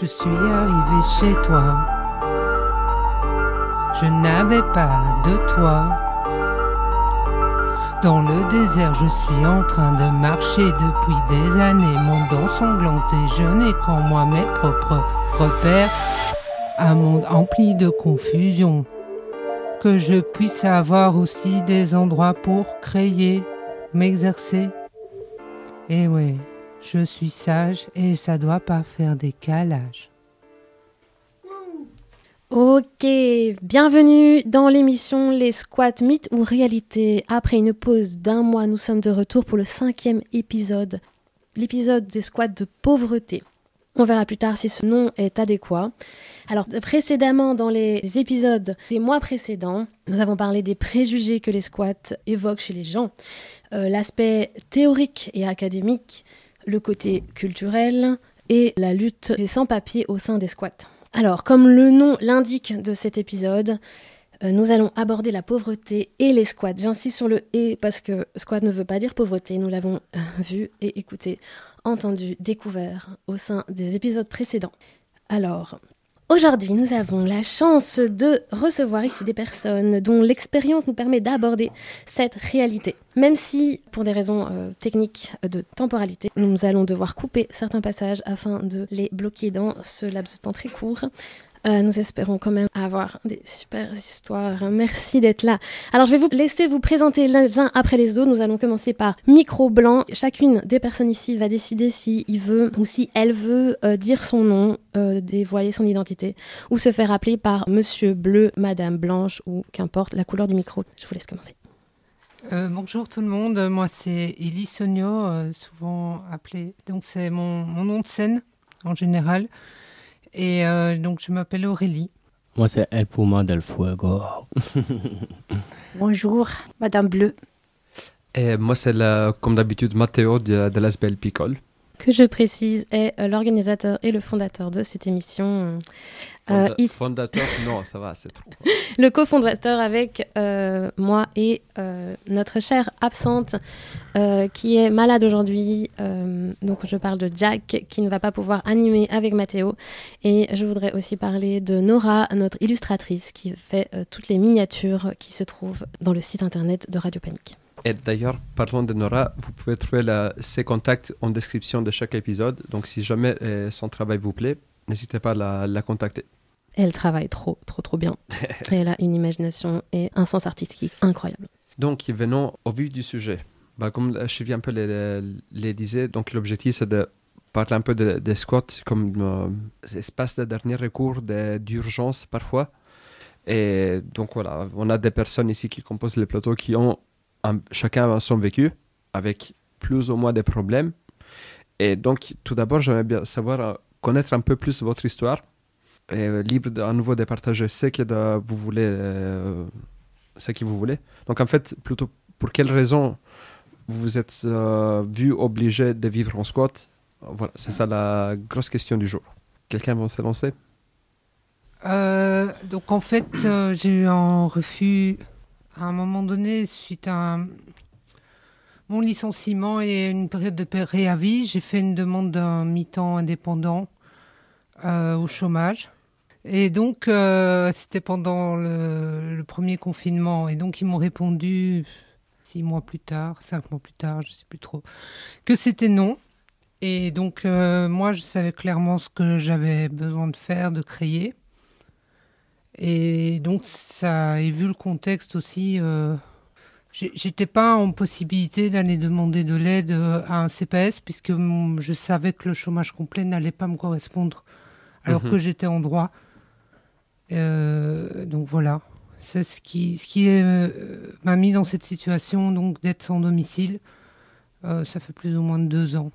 Je suis arrivé chez toi. Je n'avais pas de toi. Dans le désert, je suis en train de marcher depuis des années. Mon dent sanglante et je n'ai qu'en moi mes propres repères. Un monde empli de confusion. Que je puisse avoir aussi des endroits pour créer, m'exercer. Et ouais, je suis sage et ça doit pas faire des calages. Ok, bienvenue dans l'émission Les Squats Mythes ou Réalité. Après une pause d'un mois, nous sommes de retour pour le cinquième épisode, l'épisode des squats de pauvreté. On verra plus tard si ce nom est adéquat. Alors, précédemment, dans les épisodes des mois précédents, nous avons parlé des préjugés que les squats évoquent chez les gens, euh, l'aspect théorique et académique, le côté culturel et la lutte des sans-papiers au sein des squats. Alors, comme le nom l'indique de cet épisode, euh, nous allons aborder la pauvreté et les squats. J'insiste sur le et parce que squat ne veut pas dire pauvreté. Nous l'avons euh, vu et écouté, entendu, découvert au sein des épisodes précédents. Alors, Aujourd'hui, nous avons la chance de recevoir ici des personnes dont l'expérience nous permet d'aborder cette réalité. Même si, pour des raisons euh, techniques de temporalité, nous allons devoir couper certains passages afin de les bloquer dans ce laps de temps très court. Euh, nous espérons quand même avoir des super histoires. Merci d'être là. Alors je vais vous laisser vous présenter les uns après les autres. Nous allons commencer par micro blanc. Chacune des personnes ici va décider si il veut ou si elle veut euh, dire son nom, euh, dévoiler son identité ou se faire appeler par Monsieur Bleu, Madame Blanche ou qu'importe la couleur du micro. Je vous laisse commencer. bonjour tout le monde, moi c'est Elie Sonio, souvent appelé, donc c'est mon nom de scène en général. Et euh, donc, je m'appelle Aurélie. Moi, c'est El Puma del Fuego. Bonjour, Madame Bleu. Et moi, c'est comme d'habitude Matteo de, de l'Asbel Picole que je précise, est euh, l'organisateur et le fondateur de cette émission. Euh, fondateur, non, ça va, c'est trop. le cofondateur avec euh, moi et notre chère absente qui est malade aujourd'hui. donc je parle de Jack qui ne va pas pouvoir animer avec Mathéo. Et je voudrais aussi parler de Nora, notre illustratrice qui fait toutes les miniatures qui se trouvent dans le site internet de Radio Panique. Et d'ailleurs, parlant de Nora, vous pouvez trouver ses contacts en description de chaque épisode. Donc si jamais euh, son travail vous plaît, n'hésitez pas à la, contacter. Elle travaille trop, trop, trop bien. elle a une imagination et un sens artistique incroyable. Donc, venons au vif du sujet. Bah, comme je un peu les, les disait, donc l'objectif c'est de parler un peu des squats comme euh, espace de dernier recours d'urgence parfois. Et donc voilà, on a des personnes ici qui composent le plateau qui ont chacun a son vécu avec plus ou moins de problèmes. Et donc, tout d'abord, j'aimerais bien savoir, euh, connaître un peu plus votre histoire. Et euh, libre à nouveau de partager ce que vous voulez, euh, ce que vous voulez. Donc, en fait, plutôt pour quelles raisons vous vous êtes vu obligé de vivre en squat? Voilà, c'est ça la grosse question du jour. Quelqu'un va se lancer Donc, en fait, j'ai eu un refus à un moment donné, suite à mon licenciement et une période de préavis, j'ai fait une demande d'un mi-temps indépendant euh, au chômage. Et donc, euh, c'était pendant le, premier confinement. Et donc, ils m'ont répondu six mois plus tard, cinq mois plus tard, je ne sais plus trop, que c'était non. Et donc, euh, moi, je savais clairement ce que j'avais besoin de faire, de créer. Et donc, ça, et vu le contexte aussi, euh, j'étais pas en possibilité d'aller demander de l'aide euh, à un CPS puisque je savais que le chômage complet n'allait pas me correspondre alors mhm. que j'étais en droit. Euh, donc voilà, c'est ce qui, ce qui m'a mis dans cette situation donc d'être sans domicile. ça fait plus ou moins deux ans.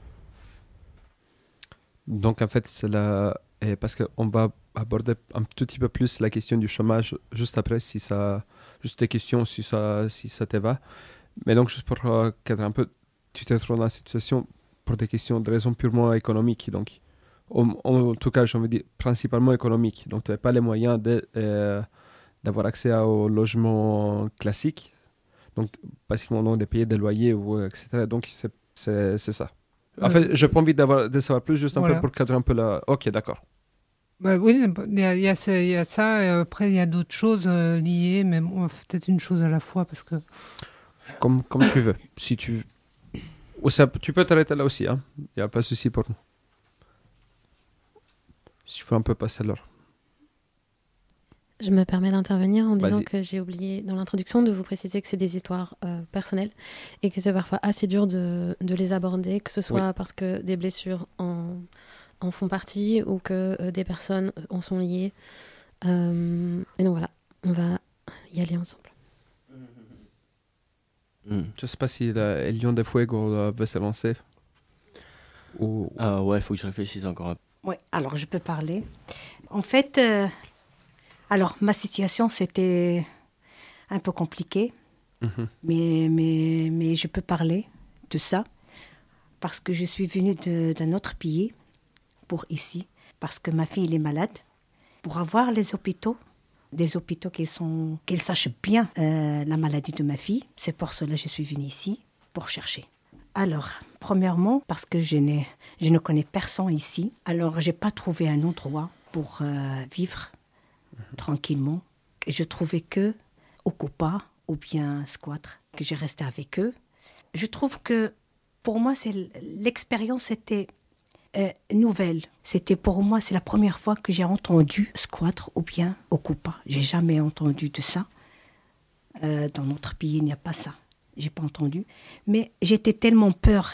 Donc en fait, c'est la... parce qu'on va aborder un tout petit peu plus la question du chômage juste après, si ça, juste des questions si ça, si ça te va. Mais donc, juste pour euh, cadrer un peu, tu te trouves dans la situation pour des questions de raisons purement économiques. Donc, en, tout cas, j'ai envie de dire principalement économiques. Donc, tu n'avais pas les moyens de, euh, d'avoir accès au logement classique. Donc, basiquement, de payer des loyers, ou, etc. Donc, c'est, c'est, ça. En fait, j'ai pas envie d'avoir, de savoir plus, juste un peu pour cadrer un peu la. Ok, d'accord. Bah oui, il y a, il y a ça, il y a ça, et après il y a d'autres choses euh, liées, mais bon, on fait peut-être une chose à la fois parce que Comme, comme tu veux. Si tu... Ou ça, tu peux t'arrêter là aussi, il n'y a pas de souci pour nous. Si tu veux un peu passer l'heure. Je me permets d'intervenir en disant Vas-y. que j'ai oublié dans l'introduction de vous préciser que c'est des histoires euh, personnelles et que c'est parfois assez dur de, de les aborder, que ce soit parce que des blessures en, en font partie ou que euh, des personnes en sont liées. Euh, et donc voilà, on va y aller ensemble. Hmm. Je sais pas si la Lion de Fuego veut s'avancer. Ou... Ah ouais, faut que je réfléchisse encore un peu. Oui, alors je peux parler. En fait, euh, alors ma situation c'était un peu compliqué, Mhm. mais, mais, mais je peux parler de ça parce que je suis venue de- d'un autre pays pour ici, parce que ma fille elle est malade, pour avoir les hôpitaux, des hôpitaux qui sont, qu'ils sachent bien euh, la maladie de ma fille. C'est pour cela que je suis venue ici, pour chercher. Alors, premièrement, parce que je, n'ai, je ne connais personne ici, alors j'ai pas trouvé un endroit pour euh, vivre tranquillement. Je trouvais que au Copa ou bien squatre, que j'ai resté avec eux. Je trouve que pour moi, c'est l'expérience était euh, nouvelle. C'était pour moi, c'est la première fois que j'ai entendu squatre ou bien au Copa. J'ai jamais entendu de ça. Euh, dans notre pays, il n'y a pas ça. J'ai pas entendu. Mais j'étais tellement peur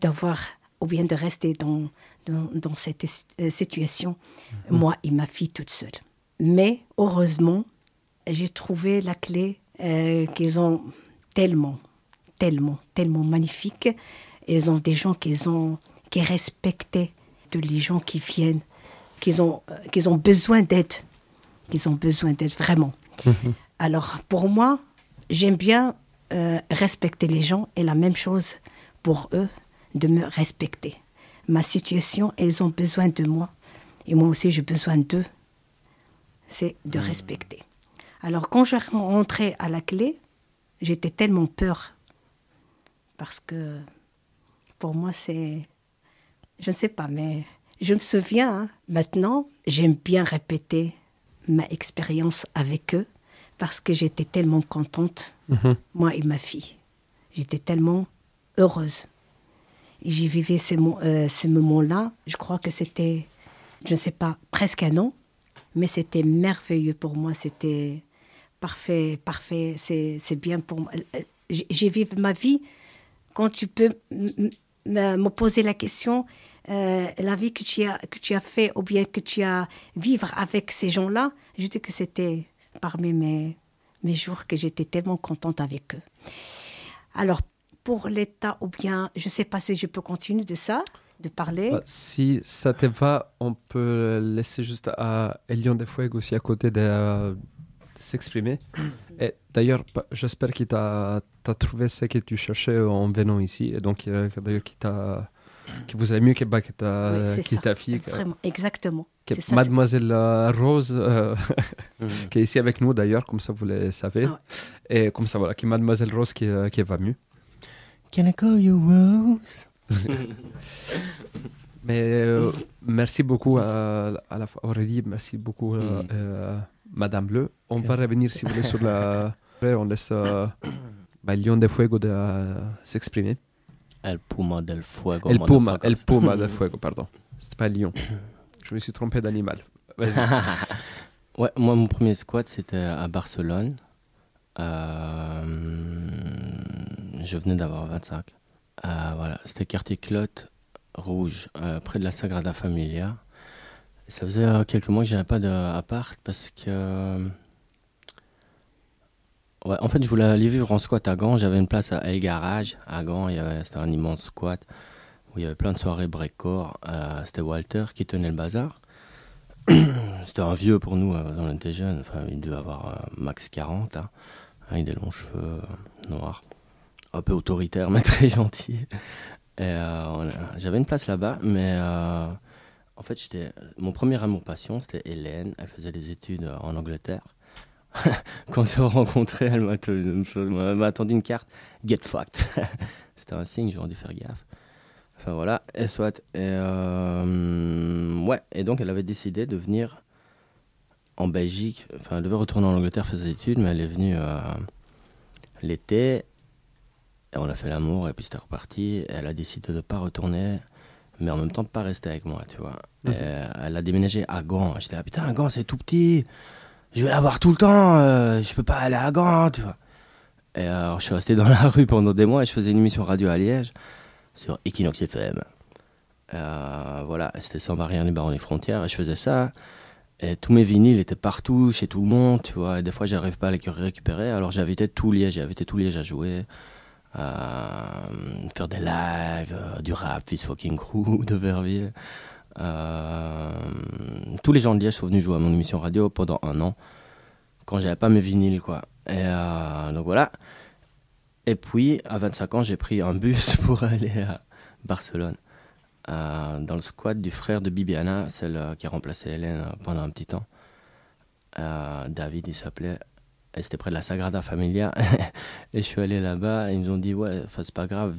d'avoir ou bien de rester dans, dans, dans cette euh, situation, moi et ma fille toute seule. Mais heureusement, j'ai trouvé la clé qu'ils ont tellement, tellement, tellement magnifique. Ils ont des gens qu'ils ont, qui respectaient de les gens qui viennent, qu'ils ont, euh, qu'ils ont besoin d'aide, qu'ils ont besoin d'aide vraiment. Alors pour moi, j'aime bien euh, respecter les gens et la même chose pour eux de me respecter. Ma situation, ils ont besoin de moi et moi aussi j'ai besoin d'eux. C'est de respecter. Alors quand je rentrais à la clé, j'étais tellement peur parce que pour moi c'est, je ne sais pas, mais je me souviens hein, maintenant, j'aime bien répéter ma expérience avec eux parce que j'étais tellement contente, Mhm. moi et ma fille. J'étais tellement heureuse. Et j'y vivais ces, mo- euh, ces moments-là. Je crois que c'était, je ne sais pas, presque un an, mais c'était merveilleux pour moi. C'était parfait, parfait. C'est bien pour moi. Euh, J'ai j'ai vécu ma vie quand tu peux me poser la question, euh, la vie que tu, as, que tu as fait ou bien que tu as vivre avec ces gens-là, je dis que c'était parmi mes, mes jours que j'étais tellement contente avec eux. Alors, pour l'État, ou bien, je ne sais pas si je peux continuer de ça, de parler. Bah, si ça te va, on peut laisser juste à El Lion de Fuego aussi à côté de, s'exprimer. Et d'ailleurs, bah, j'espère qu'il t'a trouvé ce que tu cherchais en venant ici. Et donc, euh, d'ailleurs, qu'il t'a que vous avez mieux que, bah, que ta, Oui, ça. ta fille, que- Vraiment, exactement. que C'est ça, Mademoiselle euh, Rose, euh, Mhm. qui est ici avec nous d'ailleurs, comme ça vous le savez. Ah Et comme ça, voilà, qui est Mademoiselle Rose qui, euh, qui va mieux. Can I call you Rose? Mais euh, merci beaucoup à, à la fois Aurélie, merci beaucoup euh, euh, Madame Bleu. On va revenir si vous voulez sur la. Après, on laisse euh, bah, Lion de Fuego de, euh, s'exprimer. El Puma del Fuego. El Puma. El Puma del Fuego, pardon. C'était pas Lion. Je me suis trompé d'animal. Ouais, moi, mon premier squat, c'était à Barcelone. Euh, je venais d'avoir 25. Euh, voilà, c'était quartier Clotte Rouge, euh, près de la Sagrada Familia. Ça faisait quelques mois que j'avais pas d'appart parce que. En fait, je voulais aller vivre en squat à Gand. J'avais une place à El Garage. À Gand, c'était un immense squat où il y avait plein de soirées breakcore. Euh, c'était Walter qui tenait le bazar. C'était un vieux pour nous, euh, on était jeunes. Enfin, il devait avoir euh, max 40, hein, avec des longs cheveux euh, noirs. Un peu autoritaire, mais très gentil. J'avais une place là-bas, mais en fait, j'étais, mon premier amour passion, c'était Hélène. Elle faisait des études en Angleterre. Quand on s'est rencontrés, elle m'a, te- m'a m'a tendu une carte. Get fucked. c'était un signe, j'aurais dû faire gaffe. Enfin voilà, et soit. Et, euh, ouais, et donc elle avait décidé de venir en Belgique. Enfin, elle devait retourner en Angleterre faire ses études, mais elle est venue euh, l'été. Et on a fait l'amour, et puis c'était reparti. Et elle a décidé de ne pas retourner, mais en même temps de pas rester avec moi, tu vois. Et, elle a déménagé à Gand. J'étais là, putain, Gand, c'est tout petit. Je vais la voir tout le temps. euh, je peux pas aller à Gand, tu vois. Et alors, je suis resté dans la rue pendant des mois et je faisais une émission radio à Liège sur Equinox FM. Euh, voilà, c'était sans barrière ni barreaux ni frontières. Et je faisais ça. Et tous mes vinyles étaient partout, chez tout le monde, tu vois. Et des fois, j'arrive pas à les récupérer. Alors, j'invitais tout Liège, invité tout Liège à jouer, à faire des lives, euh, du rap, Fist Fucking Crew, de Verviers. Euh, tous les gens de Liège sont venus jouer à mon émission radio pendant un an, quand j'avais pas mes vinyles, quoi. Et euh, donc voilà. Et puis, à 25 ans, j'ai pris un bus pour aller à Barcelone, euh, dans le squat du frère de Bibiana, celle qui a remplacé Hélène pendant un petit temps. David, il s'appelait. Et c'était près de la Sagrada Familia. et je suis allé là-bas, ils nous ont dit Ouais, c'est pas grave,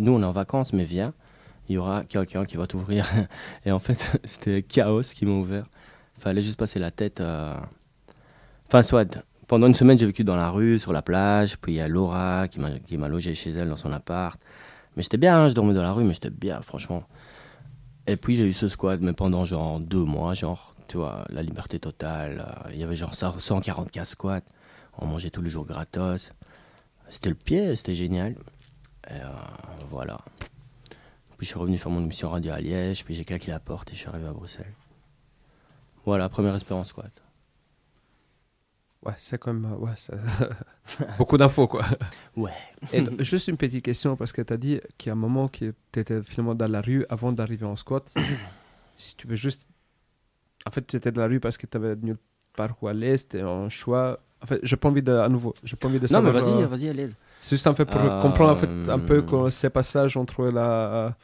nous on est en vacances, mais viens, il y aura quelqu'un qui va t'ouvrir. et en fait, c'était Chaos qui m'a ouvert. Fallait juste passer la tête. euh, Enfin, soit, pendant une semaine, j'ai vécu dans la rue, sur la plage. Puis il y a Laura qui m'a, logé chez elle dans son appart. Mais j'étais bien, hein, je dormais dans la rue, mais j'étais bien, franchement. Et puis j'ai eu ce squat, mais pendant genre deux mois, genre, tu vois, la liberté totale. euh, Il y avait genre 144 squats. On mangeait tous les jours gratos. C'était le pied, c'était génial. Et euh, voilà. Puis je suis revenu faire mon émission radio à Liège, puis j'ai claqué la porte et je suis arrivé à Bruxelles. Voilà, première expérience squat. Ouais, c'est quand même. euh, Ouais, ça- Beaucoup d'infos, quoi. Ouais. Et donc, juste une petite question, parce que tu as dit qu'il y a un moment que tu étais finalement dans la rue avant d'arriver en squat. si tu veux juste. En fait, tu étais dans la rue parce que tu avais nulle part où aller, c'était un choix. En fait, j'ai pas envie de. À nouveau, j'ai pas envie de Non, mais vas-y, euh, vas-y, à l'aise. C'est juste pour Euh, comprendre en fait un peu que ces passages entre la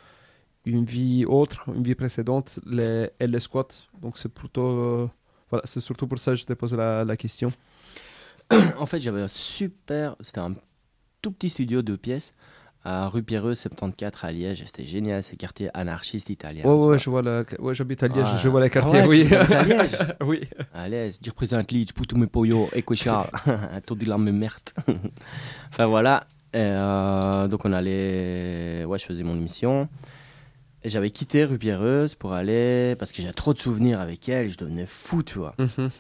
une vie autre, une vie précédente, les, et le squat. Donc c'est plutôt euh, voilà, c'est surtout pour ça que je t'ai posé la, la question. En fait, j'avais un super. C'était un tout petit studio de pièces à rue Pierreuse 74 à Liège. C'était génial, c'est quartier anarchiste italien. Ouais, ouais, je vois ouais, j'habite à Liège, Ouais. je vois les quartiers, Ah ouais, oui. à Liège oui. À l'aise, je représente Liège pour tous mes poyos et cochard. Tout de la même merde. enfin voilà. Et, euh, donc on allait. Ouais, je faisais mon émission. Et j'avais quitté rue Pierreuse pour aller. Parce que j'ai trop de souvenirs avec elle, je devenais fou, tu vois. Mhm.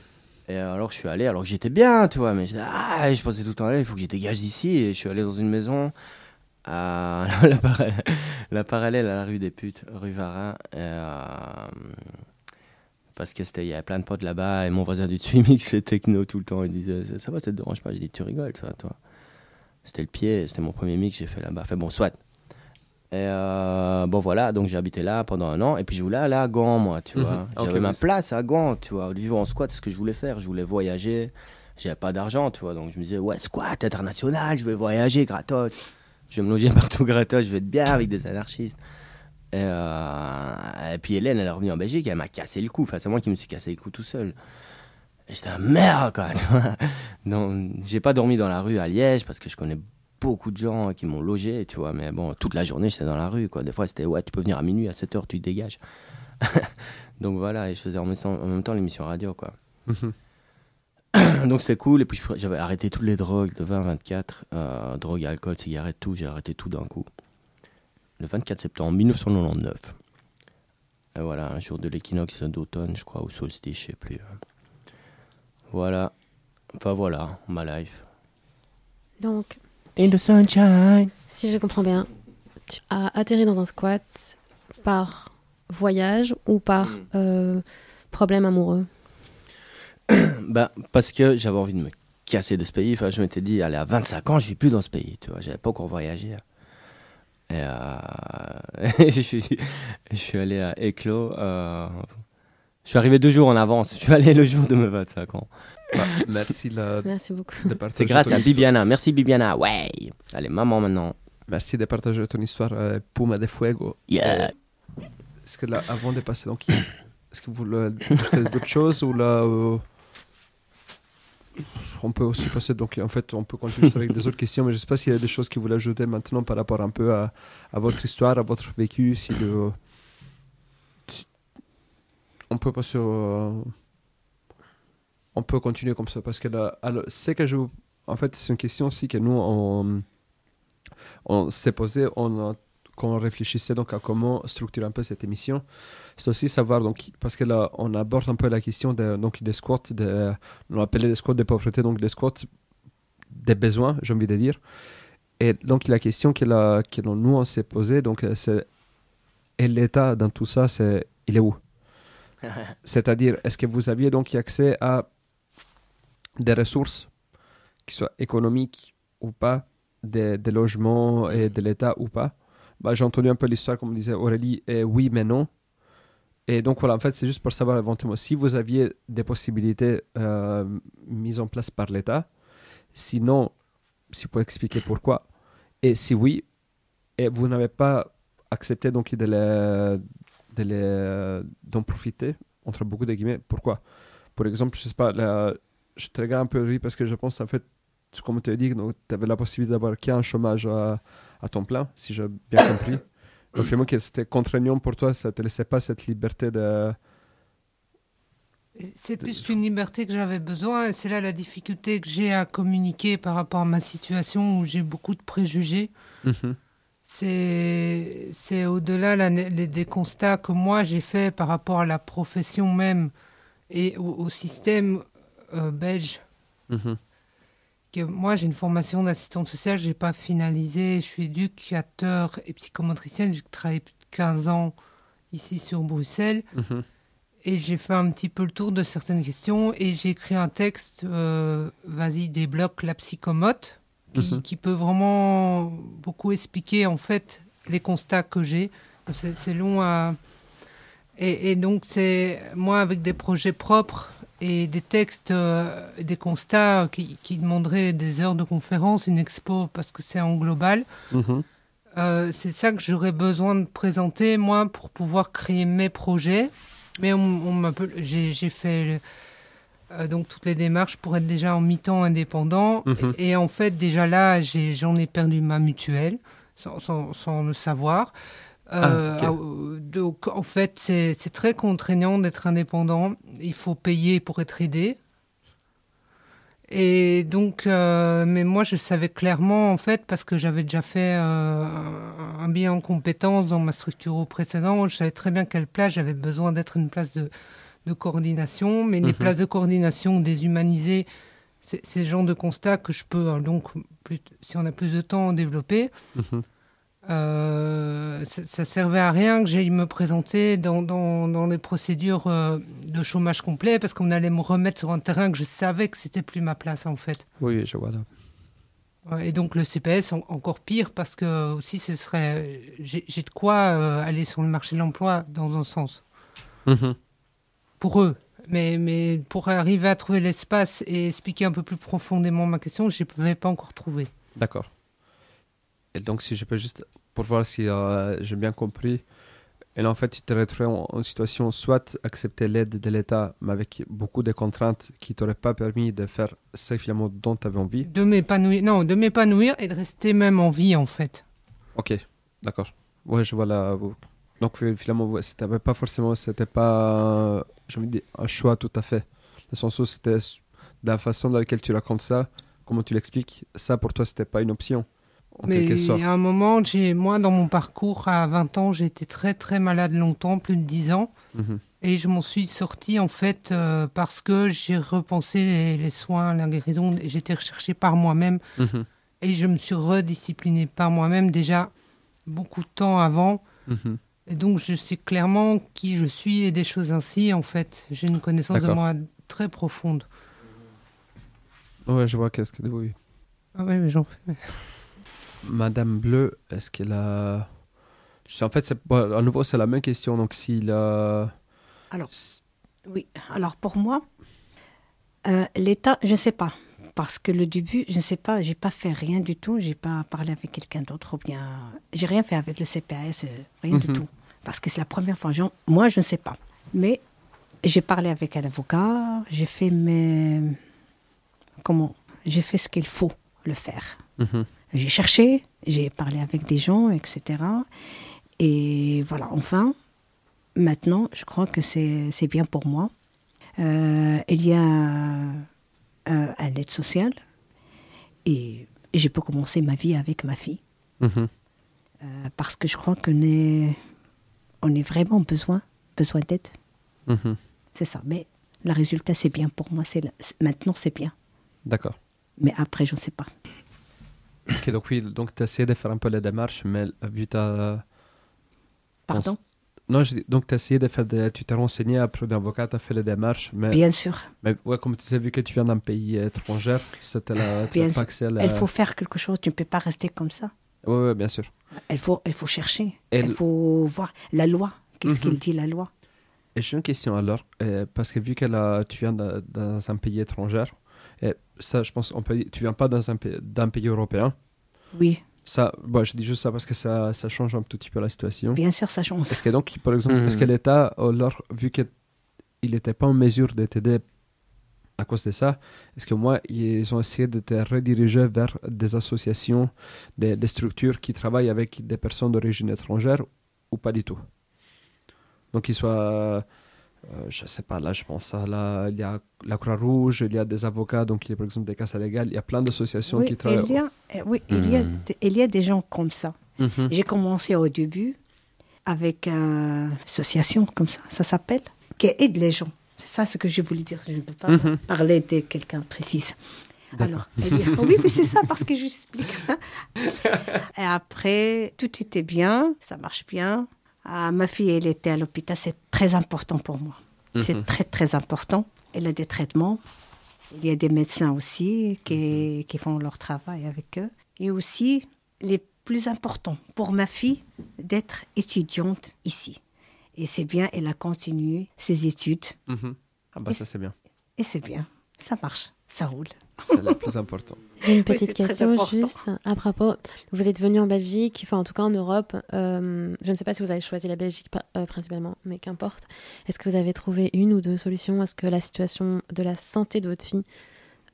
Et alors je suis allé, alors que j'étais bien, tu vois, mais ah, je pensais tout le temps, il faut que je dégage d'ici. Et je suis allé dans une maison, à la, parallèle, la parallèle à la rue des Putes, rue Varin. euh, parce que c'était, il y avait plein de potes là-bas, et mon voisin du dessus il mixait techno tout le temps. Il disait, ça, ça va, ça te dérange pas? J'ai dit, tu rigoles, toi, toi. C'était le pied, c'était mon premier mix que j'ai fait là-bas. Fait bon, soit. Et euh, bon voilà, donc j'ai habité là pendant un an et puis je voulais aller à Gand moi, tu Mhm. vois. Ok, J'avais ma oui. place à Gand, tu vois. Vivre en squat, c'est ce que je voulais faire. Je voulais voyager. J'avais pas d'argent, tu vois. Donc je me disais, ouais, squat international, je vais voyager gratos. Je vais me loger partout gratos, je vais être bien avec des anarchistes. Et, euh, et puis Hélène, elle est revenue en Belgique, elle m'a cassé le cou. Enfin, c'est moi qui me suis cassé le cou tout seul. Et j'étais un merde, quoi. j'ai pas dormi dans la rue à Liège parce que je connais beaucoup de gens qui m'ont logé, tu vois. Mais bon, toute la journée, j'étais dans la rue, quoi. Des fois, c'était, ouais, tu peux venir à minuit, à 7h, tu te dégages. Donc voilà, et je faisais en même temps, en même temps l'émission radio, quoi. Donc c'était cool, et puis j'avais arrêté toutes les drogues de 20 24, euh, drogue, alcool, cigarettes, tout, j'ai arrêté tout d'un coup. Le 24 septembre 1999. Et voilà, un jour de l'équinoxe d'automne, je crois, ou solstice, je sais plus. Voilà. Enfin voilà, ma life. Donc, In the sunshine. si je comprends bien, tu as atterri dans un squat par voyage ou par Mm. euh, problème amoureux? Bah, parce que j'avais envie de me casser de ce pays. Enfin, je m'étais dit, allez, à 25 ans, je vis plus dans ce pays, tu vois. J'avais pas encore voyagé. Et euh, je, suis, je suis allé à Éclos. euh, je suis arrivé deux jours en avance. Je suis allé le jour de mes 25 ans. Bah, merci la- Merci beaucoup. C'est grâce à histoire. Bibiana. Merci Bibiana. Ouais. Allez, maman maintenant. Merci de partager ton histoire, euh, Puma de Fuego. Yeah. Euh, Est-ce que là, avant de passer, donc, est-ce que vous voulez d'autres choses ou là, euh, on peut aussi passer, donc en fait, on peut continuer avec des autres questions, mais je ne sais pas s'il y a des choses que vous voulez ajouter maintenant par rapport un peu à, votre histoire, à votre vécu, si le... On peut passer. On peut continuer comme ça, parce que là, c'est que je... En fait, c'est une question aussi que nous, on, on s'est posé, on a quand on réfléchissait donc à comment structurer un peu cette émission, c'est aussi savoir, donc, parce que là, on aborde un peu la question de, donc, des squats, de, on appelait des squats de pauvreté, donc des squats des besoins, j'ai envie de dire. Et donc, la question que, la, que nous, on s'est posée, donc, c'est, et l'État dans tout ça, c'est, il est où? C'est-à-dire, est-ce que vous aviez donc accès à des ressources qui soient économiques ou pas, des, des logements et de l'État ou pas? Bah, j'ai entendu un peu l'histoire, comme disait Aurélie, et oui, mais non. Et donc voilà, en fait, c'est juste pour savoir éventuellement si vous aviez des possibilités euh, mises en place par l'État. Sinon, si vous pouvez expliquer pourquoi. Et si oui, et vous n'avez pas accepté donc de les, de les, d'en profiter, entre beaucoup de guillemets, pourquoi? Pour exemple, je sais pas, je te regarde un peu, oui, parce que je pense en fait, comme tu as dit, tu avais la possibilité d'avoir qu'un chômage à à ton plein, si j'ai bien compris. Donc finalement, que c'était contraignant pour toi, ça ne te laissait pas cette liberté de... C'est plus qu'une liberté que j'avais besoin, c'est là la difficulté que j'ai à communiquer par rapport à ma situation où j'ai beaucoup de préjugés. Mhm. C'est au-delà des constats que moi j'ai fait par rapport à la profession même et au, système euh, belge. Moi, j'ai une formation d'assistante sociale, je n'ai pas finalisé. Je suis éducateur et psychomotricienne. J'ai travaillé plus de 15 ans ici sur Bruxelles. Mhm. Et j'ai fait un petit peu le tour de certaines questions. Et j'ai écrit un texte, euh, vas-y, débloque la psychomote, qui, mhm. qui, peut vraiment beaucoup expliquer, en fait, les constats que j'ai. C'est long à... Et, et donc, c'est moi, avec des projets propres, et des textes, euh, des constats qui, qui, demanderaient des heures de conférence, une expo, parce que c'est en global. Mhm. Euh, c'est ça que j'aurais besoin de présenter, moi, pour pouvoir créer mes projets. Mais on, j'ai fait euh, donc toutes les démarches pour être déjà en mi-temps indépendant. Mhm. et, en fait, déjà là, j'en ai, perdu ma mutuelle, sans, sans, sans le savoir. Ah, euh, donc, en fait, c'est très contraignant d'être indépendant. Il faut payer pour être aidé. Et donc, euh, mais moi, je savais clairement, en fait, parce que j'avais déjà fait euh, un bien en compétences dans ma structure précédente, je savais très bien quelle place j'avais besoin d'être une place de, de coordination. Mais les mhm. places de coordination déshumanisées, c'est ce genre de constat que je peux, donc, plus, si on a plus de temps, développer. Mhm. Euh, ça, servait à rien que j'aille me présenter dans, dans, les procédures euh, de chômage complet parce qu'on allait me remettre sur un terrain que je savais que c'était plus ma place en fait. Oui, je vois et donc le CPS encore pire parce que aussi ce serait j'ai de quoi euh, aller sur le marché de l'emploi dans un sens mhm. pour eux. Mais, mais pour arriver à trouver l'espace et expliquer un peu plus profondément ma question, je ne pouvais pas encore trouver. D'accord. Et donc, si je peux juste, pour voir si euh, j'ai bien compris, et en fait, tu te retrouves en, situation soit accepter l'aide de l'État, mais avec beaucoup de contraintes qui t'auraient pas permis de faire ce finalement dont tu avais envie. De m'épanouir, non, de m'épanouir et de rester même en vie en fait. Ok, d'accord. Ouais, je vois là. Donc finalement, c'était pas forcément, c'était pas, je me dis, un choix tout à fait. Le sens où c'était la façon dans laquelle tu racontes ça, comment tu l'expliques, ça pour toi c'était pas une option. Mais il y a un moment, j'ai, moi, dans mon parcours, à 20 ans, j'ai été très, très malade longtemps, plus de 10 ans. Mhm. Et je m'en suis sortie, en fait, euh, parce que j'ai repensé les, soins, la guérison, et j'étais recherchée par moi-même. Mhm. Et je me suis redisciplinée par moi-même déjà beaucoup de temps avant. Mhm. Et donc, je sais clairement qui je suis et des choses ainsi, en fait. J'ai une connaissance de moi très profonde. Ouais, je vois qu'est-ce que... Oui. Ah oui, mais j'en fais... Madame Bleu, est-ce qu'elle a. En fait, à nouveau, c'est la même question. Donc, s'il a. Alors, oui. Alors, pour moi, euh, l'État, je ne sais pas. Parce que le début, je ne sais pas, j'ai pas fait rien du tout. J'ai pas parlé avec quelqu'un d'autre ou bien. J'ai rien fait avec le CPS, euh, rien du mhm. tout. Parce que c'est la première fois. Moi, je ne sais pas. Mais j'ai parlé avec un avocat, j'ai fait mes comment? J'ai fait ce qu'il faut le faire. Mhm. J'ai cherché, j'ai parlé avec des gens, etc. Et voilà, enfin, maintenant, je crois que c'est bien pour moi. Euh, il y a euh, un aide sociale et je peux commencer ma vie avec ma fille Mhm. euh, parce que je crois qu'on est, on est vraiment besoin, besoin d'aide. Mhm. C'est ça. Mais le résultat, c'est bien pour moi. C'est- maintenant, c'est bien. D'accord. Mais après, je ne sais pas. Ok, donc oui, donc tu as essayé de faire un peu la démarche, mais vu ta... Pardon? Non, je dis- donc tu as essayé de faire des... Tu t'es renseigné après d'avocat, tu as fait les démarches, mais, Bien sûr. mais ouais, comme tu sais, vu que tu viens d'un pays étranger, c'était la... Bien sûr. la... Il faut faire quelque chose. Tu ne peux pas rester comme ça. Ouais, ouais, bien sûr. Il faut, il faut chercher. Il faut voir la loi. Qu'est-ce Mhm. qu'il dit, la loi? Et j'ai une question alors, euh, parce que vu que là, tu viens d'un- dans un pays étranger, et ça, je pense, on peut dire, tu viens pas pays- d'un pays européen. Oui, Ça, bon, je dis juste ça parce que ça, ça change un tout petit peu la situation. bien sûr, ça change. Est-ce que donc, par exemple, Mhm. est-ce que l'État, alors, vu qu'il n'était pas en mesure de t'aider à cause de ça, est-ce que moi, ils ont essayé de te rediriger vers des associations, des, des structures qui travaillent avec des personnes d'origine étrangère ou pas du tout? Donc, qu'ils soient, euh, je sais pas, là, je pense à la, il y a la Croix-Rouge, il y a des avocats, donc il y a par exemple des casses légales, il y a plein d'associations Oui, qui travaillent. il y a, eh oui, il y a, d- il y a des gens comme ça. Mhm. J'ai commencé au début avec une association comme ça, ça s'appelle, qui aide les gens. C'est ça ce que je voulais dire. Je ne peux pas Mhm. parler de quelqu'un précis. Alors, eh bien, oui, mais c'est ça parce que je explique. Et après, tout était bien, ça marche bien. Ah, ma fille, elle était à l'hôpital, c'est très important pour moi. C'est Mhm. très, très important. Elle a des traitements. Il y a des médecins aussi qui, qui font leur travail avec eux. Et aussi, les plus important pour ma fille, d'être étudiante ici. Et c'est bien, elle a continué ses études. Mhm. Ah bah ça c'est bien, Et c'est bien, ça marche, ça roule. c'est le plus important. J'ai une petite question juste à propos. Vous êtes venu en Belgique, enfin en tout cas en Europe. euh, je ne sais pas si vous avez choisi la Belgique euh, principalement, mais qu'importe. Est-ce que vous avez trouvé une ou deux solutions Est-ce que la situation de la santé de votre fille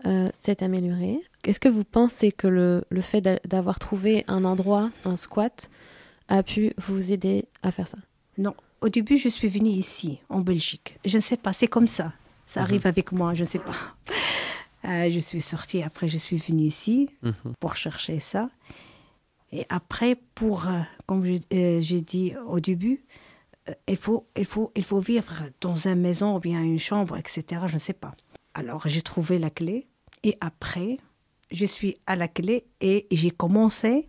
euh, s'est améliorée? Est-ce que vous pensez que le, le fait d'a- d'avoir trouvé un endroit, un squat, a pu vous aider à faire ça? Non, au début, je suis venue ici, en Belgique. Je ne sais pas, c'est comme ça. Ça arrive avec moi, je ne sais pas. Euh, je suis sortie, après je suis venue ici Mhm. pour chercher ça. Et après, pour, euh, comme euh, j'ai dit au début, il, faut, il, faut, il faut vivre dans une maison ou bien une chambre, etc. Je ne sais pas. Alors j'ai trouvé la clé et après, je suis à la clé et j'ai commencé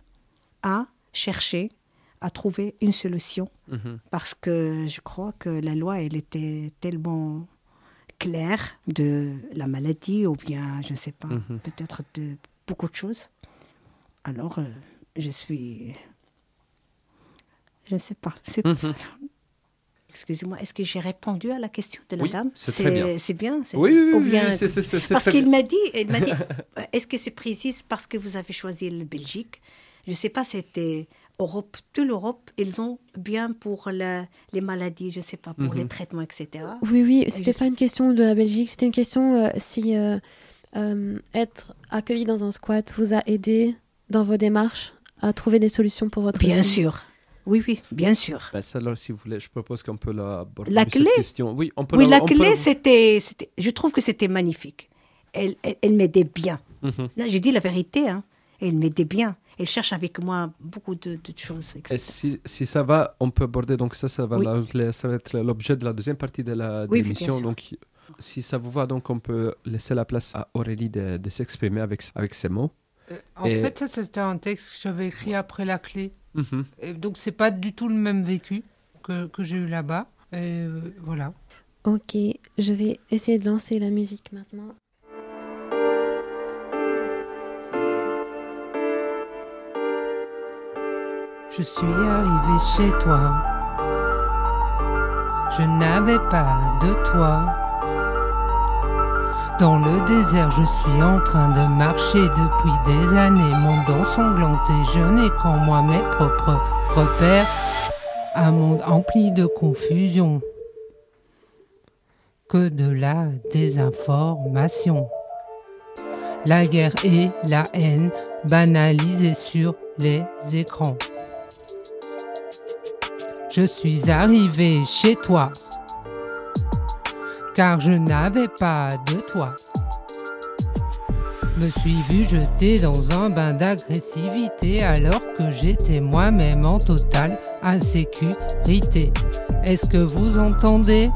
à chercher, à trouver une solution Mhm. parce que je crois que la loi, elle était tellement claire de la maladie ou bien, je ne sais pas, Mhm. peut-être de beaucoup de choses. Alors, euh, je suis... Je ne sais pas. c'est Mhm. Excusez-moi, est-ce que j'ai répondu à la question de la Oui, dame? c'est bien. C'est bien Oui, oui, ou oui, bien- Parce qu'il m'a dit, il m'a dit, est-ce que c'est précis parce que vous avez choisi le Belgique? Je ne sais pas, c'était Europe, toute l'Europe, ils ont bien pour la- les maladies, je ne sais pas, pour les Mhm. traitements, etc. Oui, oui, c'était je- pas une question de la Belgique, c'était une question euh, si euh, euh, être accueilli dans un squat vous a aidé dans vos démarches à trouver des solutions pour votre Bien sûr. Oui, oui, bien sûr. Bah, ça, alors, si vous voulez, je propose qu'on peut la aborder La cette clé question. Oui, on peut Oui, la on clé, c'était, c'était- je trouve que c'était magnifique. Elle, elle, elle m'aidait bien. Mhm. Là, j'ai dit la vérité. Hein. Elle m'aidait bien. Elle cherche avec moi beaucoup de, de choses. etc. Et si, si ça va, on peut aborder, donc ça, ça va, Oui. la- la- ça va être l'objet de la deuxième partie de Oui, oui, l'émission. sûr. donc, si ça vous va, donc on peut laisser la place à Aurélie de, de s'exprimer avec, avec ses mots. Euh, En Et- fait, ça, c'était un texte que j'avais écrit après la clé. Mhm. Et donc, c'est pas du tout le même vécu que, que j'ai eu là-bas. Et euh, voilà. Ok, je vais essayer de lancer la musique maintenant. Je suis arrivé chez toi. Je n'avais pas de toit. Dans le désert, je suis en train de marcher depuis des années. Mon dos sanglanté, je n'ai qu'en moi mes propres repères. Un monde empli de confusion. Que de la désinformation. la guerre et la haine banalisées sur les écrans. Je suis arrivé chez toi, car je n'avais pas de toi. Me suis vu jeter dans un bain d'agressivité alors que j'étais moi-même en totale insécurité? Est-ce que vous entendez?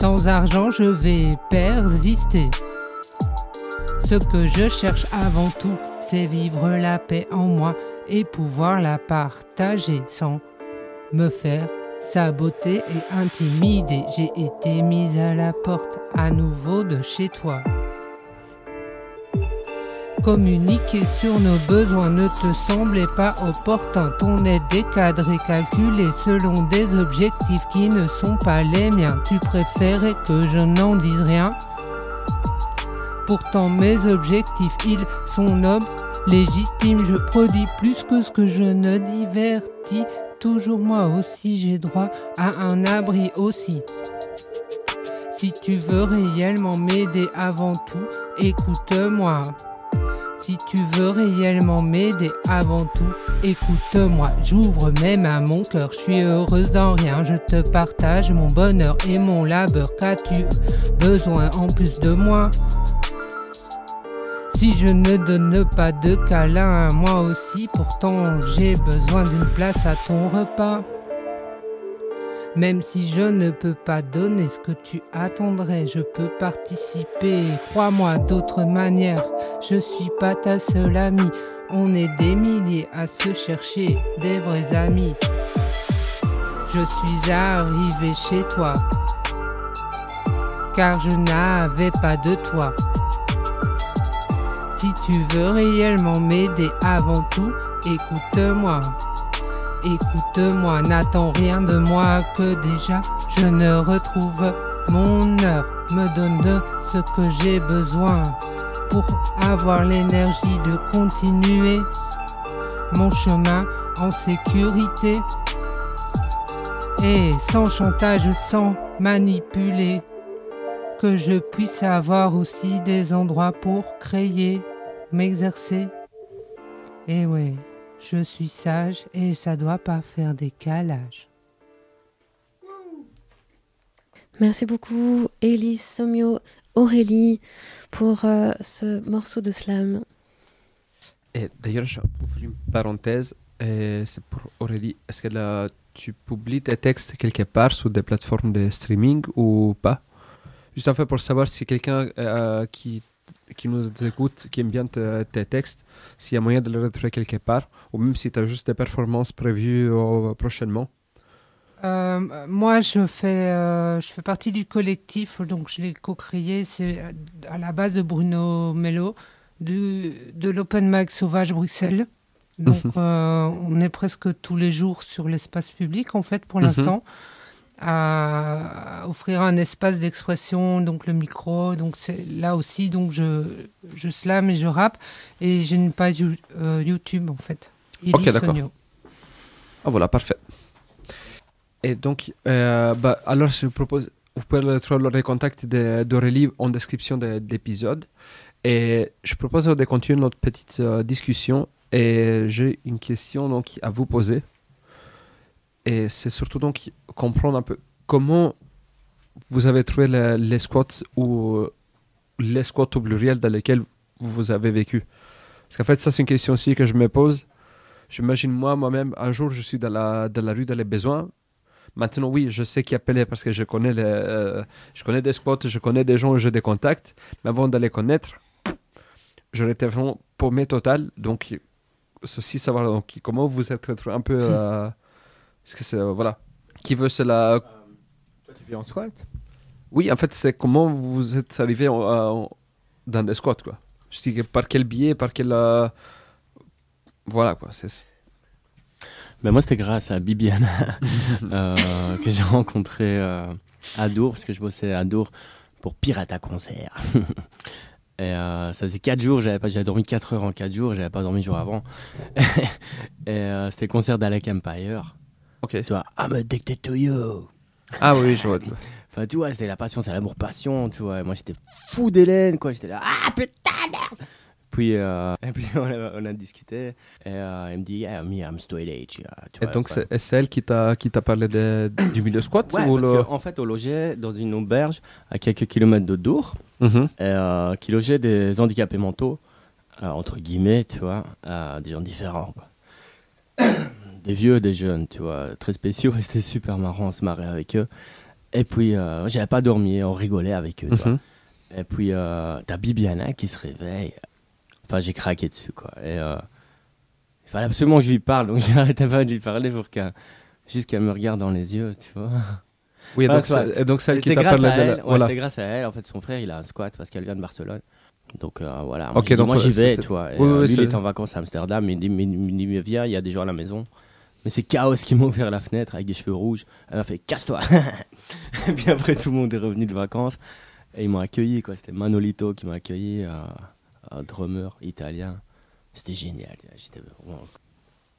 Sans argent, je vais persister. Ce que je cherche avant tout, c'est vivre la paix en moi et pouvoir la partager sans me faire saboter et intimider. J'ai été mise à la porte à nouveau de chez toi. Communiquer sur nos besoins ne te semblait pas opportun. Ton aide décadrée, calculée selon des objectifs qui ne sont pas les miens. Tu préférais que je n'en dise rien? Pourtant mes objectifs, ils sont nobles, légitimes. Je produis plus que ce que je ne divertis. Toujours moi aussi, j'ai droit à un abri aussi. Si tu veux réellement m'aider avant tout, écoute-moi. Si tu veux réellement m'aider avant tout, écoute-moi. J'ouvre même à mon cœur, je suis heureuse dans rien. Je te partage mon bonheur et mon labeur. Qu'as-tu besoin en plus de moi? Si je ne donne pas de câlin moi aussi, pourtant j'ai besoin d'une place à ton repas. Même si je ne peux pas donner ce que tu attendrais, je peux participer. Crois-moi d'autres manières, je suis pas ta seule amie. On est des milliers à se chercher des vrais amis. Je suis arrivé chez toi, car je n'avais pas de toi. Si tu veux réellement m'aider avant tout, écoute-moi. Écoute-moi, n'attends rien de moi que déjà je ne retrouve mon heure. Me donne de ce que j'ai besoin pour avoir l'énergie de continuer mon chemin en sécurité et sans chantage, sans manipuler. Que je puisse avoir aussi des endroits pour créer, m'exercer. Et ouais. Je suis sage et ça doit pas faire des calages. Merci beaucoup, Elise, Somio, Aurélie, pour euh, ce morceau de slam. Et d'ailleurs, je ouvre une parenthèse. C'est pour Aurélie. Est-ce que là, tu publies tes textes quelque part sur des plateformes de streaming ou pas? Juste en fait pour savoir si quelqu'un euh, qui, qui nous écoute, qui aime bien te- tes textes, s'il y a moyen de le retrouver quelque part, ou même si tu as juste des performances prévues prochainement. Euh, moi, je fais, euh, je fais partie du collectif, donc je l'ai co-créé. C'est euh, à la base de Bruno Mello, du, de l'Open Mic Sauvage Bruxelles. Donc, euh, on est presque tous les jours sur l'espace public, en fait, pour Mhm. l'instant, à offrir un espace d'expression, donc le micro. Donc, c'est là aussi, donc je, je slam et je rappe. Et j'ai une page You- euh, YouTube, en fait. Ok, d'accord. Ah voilà, parfait. Et donc, euh, bah, alors je propose, vous pouvez retrouver les contacts de- d'Aurélie en description de, de l'épisode. Et je propose de continuer notre petite euh, discussion. Et j'ai une question donc à vous poser. Et c'est surtout donc comprendre un peu comment vous avez trouvé le- les squats ou euh, les squats au pluriel dans lesquels vous avez vécu. Parce qu'en fait, ça c'est une question aussi que je me pose. J'imagine moi, moi-même, un jour, je suis dans la, dans la rue dans les besoins. Maintenant, oui, je sais qui appeler parce que je connais, les, euh, je connais des spots, je connais des gens, j'ai des contacts. Mais avant de les connaître, j'aurais été vraiment paumé total. Donc, ceci, savoir donc, comment vous êtes un peu. euh, Est-ce que c'est. euh, voilà. Qui veut cela Toi, tu vis en squat? Oui, en fait, c'est comment vous êtes arrivé en- en- dans des squats, quoi. Je dis par quel biais, par quel. euh, Voilà, quoi. C'est. Ben moi, c'était grâce à Bibiana euh, que j'ai rencontré euh, à Dour, parce que je bossais à Dour pour Pirate à concert. Et euh, ça faisait 4 jours, j'avais pas, j'avais dormi 4 heures en 4 jours, j'avais pas dormi le jour avant. Et euh, c'était le concert d'Alec Empire. Ok. Tu vois, I'm addicted to you. Ah oui, je vois. Enfin, tu vois, c'était la passion, c'est l'amour-passion, tu vois. Et moi, j'étais fou d'Hélène, quoi. J'étais là, ah putain, merde puis, euh, et puis on a, on a discuté et euh, elle me dit yeah me I'm straight age yeah, tu Et vois, donc, c'est elle qui t'a qui t'a parlé de- du milieu squat Ouais, ou parce le- qu'en fait on logeait dans une auberge à quelques kilomètres de Dour Mhm. et, euh, qui logeait des handicapés mentaux euh, entre guillemets tu vois des gens différents quoi. des vieux des jeunes tu vois très spéciaux c'était super marrant on se marrait avec eux et puis euh, j'avais pas dormi on rigolait avec eux tu vois. Mhm. Et puis, euh, t'as Bibiana qui se réveille. Enfin, j'ai craqué dessus, quoi. Et euh, il fallait absolument que je lui parle, donc j'arrêtais pas de lui parler pour qu'elle, juste qu'elle me regarde dans les yeux, tu vois. Oui, donc soit. donc qui grâce à elle, ouais, voilà. c'est grâce à elle. En fait, son frère, il a un squat parce qu'elle vient de Barcelone. Donc euh, voilà, moi, Ok, j'ai dit, donc, moi ouais, j'y vais, tu vois. Et, Oui, euh, oui, lui, il est en vacances à Amsterdam, il dit, mais- mais viens, il y a des gens à la maison. Mais c'est Chaos qui m'a ouvert la fenêtre avec des cheveux rouges. Elle m'a fait casse-toi. et puis après, tout le monde est revenu de vacances. Et ils m'ont accueilli, quoi. C'était Manolito qui m'a accueilli, euh, un drummer italien. C'était génial. J'étais vraiment-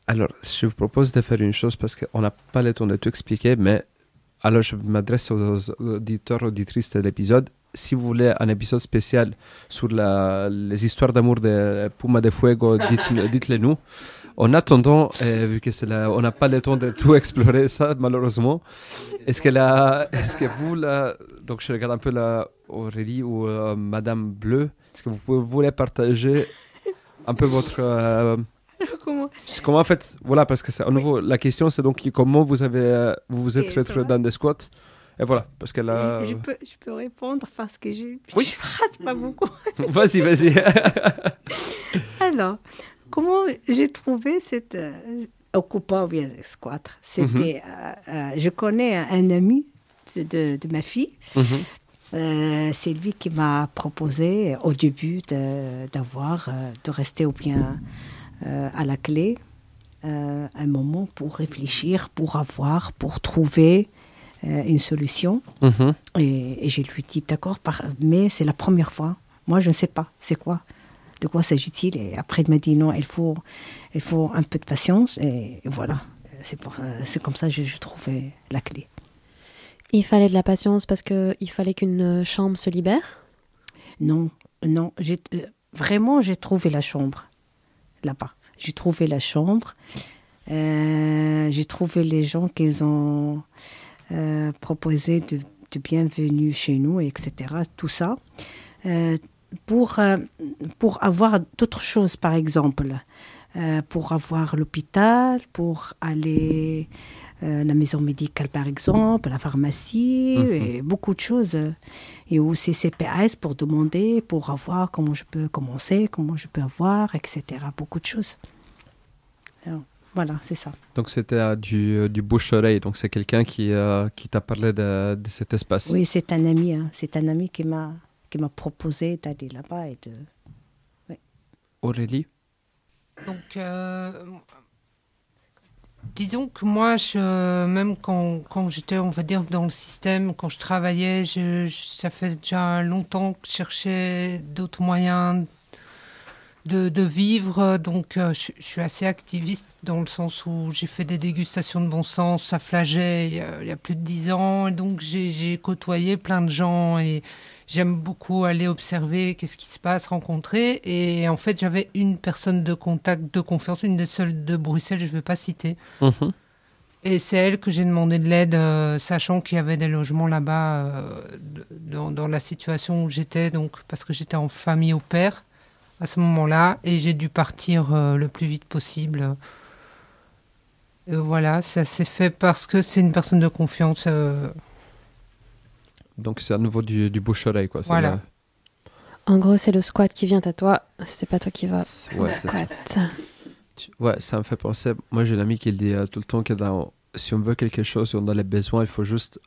Alors, je vous propose de faire une chose parce qu'on n'a pas le temps de tout expliquer, mais alors je m'adresse aux auditeurs, auditrices de l'épisode. Si vous voulez un épisode spécial sur la- les histoires d'amour de Puma de Fuego, dites-le dites-le nous. En attendant, euh, vu que c'est la- on n'a pas le temps de tout explorer ça, malheureusement, est-ce que, la, est-ce que vous, là, donc je regarde un peu la Aurélie ou euh, Madame Bleu, est-ce que vous pouvez, voulez partager un peu votre... euh, Comment? en fait, voilà, parce que c'est à nouveau la question, c'est donc comment vous avez, vous vous êtes retrouvé dans des squats? Et voilà, parce que là, Je, je peux, je peux répondre parce que je Oui. je phrase pas beaucoup. vas-y, vas-y. Alors, comment j'ai trouvé cette euh, occupant ou bien squat? C'était, euh, euh, je connais un, ami de, de- de ma fille. Mhm. Euh, c'est lui qui m'a proposé au début d'avoir, de rester ou bien euh, à la clé un moment pour réfléchir, pour avoir, pour trouver une solution. Mhm. Et, et je lui dis d'accord, mais c'est la première fois. Moi, je ne sais pas, c'est quoi? De quoi s'agit-il Et après, il m'a dit non, il faut, il faut un peu de patience. Et, et voilà, c'est pour, euh, c'est comme ça que je, je trouvais la clé. Il fallait de la patience parce que il fallait qu'une chambre se libère? Non, non, j'ai, euh, vraiment, j'ai trouvé la chambre là-bas. J'ai trouvé la chambre. Euh, j'ai trouvé les gens qu'ils ont euh, proposé de, de bienvenue chez nous, etc. Tout ça. Euh, pour, euh, pour avoir d'autres choses, par exemple. Euh, pour avoir l'hôpital, pour aller euh, la maison médicale, par exemple, la pharmacie, Mhm. et beaucoup de choses. Et aussi CPS pour demander, pour avoir comment je peux commencer, comment je peux avoir, etc. Beaucoup de choses. Alors, voilà, c'est ça. Donc c'était du, du bouche-oreille, donc c'est quelqu'un qui, qui t'a parlé de, de cet espace. Oui, c'est un ami. hein. C'est un ami qui m'a qui m'a proposé d'aller là-bas et de. Aurélie Donc, euh, disons que moi, je, même quand, quand j'étais, on va dire, dans le système, quand je travaillais, je, je- ça fait déjà longtemps que je cherchais d'autres moyens de, de vivre. Donc, euh, je, je suis assez activiste dans le sens où j'ai fait des dégustations de bon sens à Flaget il y a, il y a plus de dix ans. Et donc, j'ai j'ai côtoyé plein de gens et J'aime beaucoup aller observer qu'est-ce qui se passe, rencontrer. Et en fait, j'avais une personne de contact, de confiance, une des seules de Bruxelles, je ne vais pas citer. Mhm. Et c'est elle que j'ai demandé de l'aide, euh, sachant qu'il y avait des logements là-bas euh, dans, dans la situation où j'étais, donc parce que j'étais en famille au père à ce moment-là, et j'ai dû partir euh, le plus vite possible. Et voilà, ça s'est fait parce que c'est une personne de confiance. Euh, Donc c'est à nouveau du, du bouche-oreille. Quoi. Voilà. la- En gros, c'est le squat qui vient à toi. C'est pas toi qui vas Ouais, squat. Tu- Ouais, ça me fait penser. Moi, j'ai une amie qui dit euh, tout le temps que dans- si on veut quelque chose, si on a les besoins, il faut juste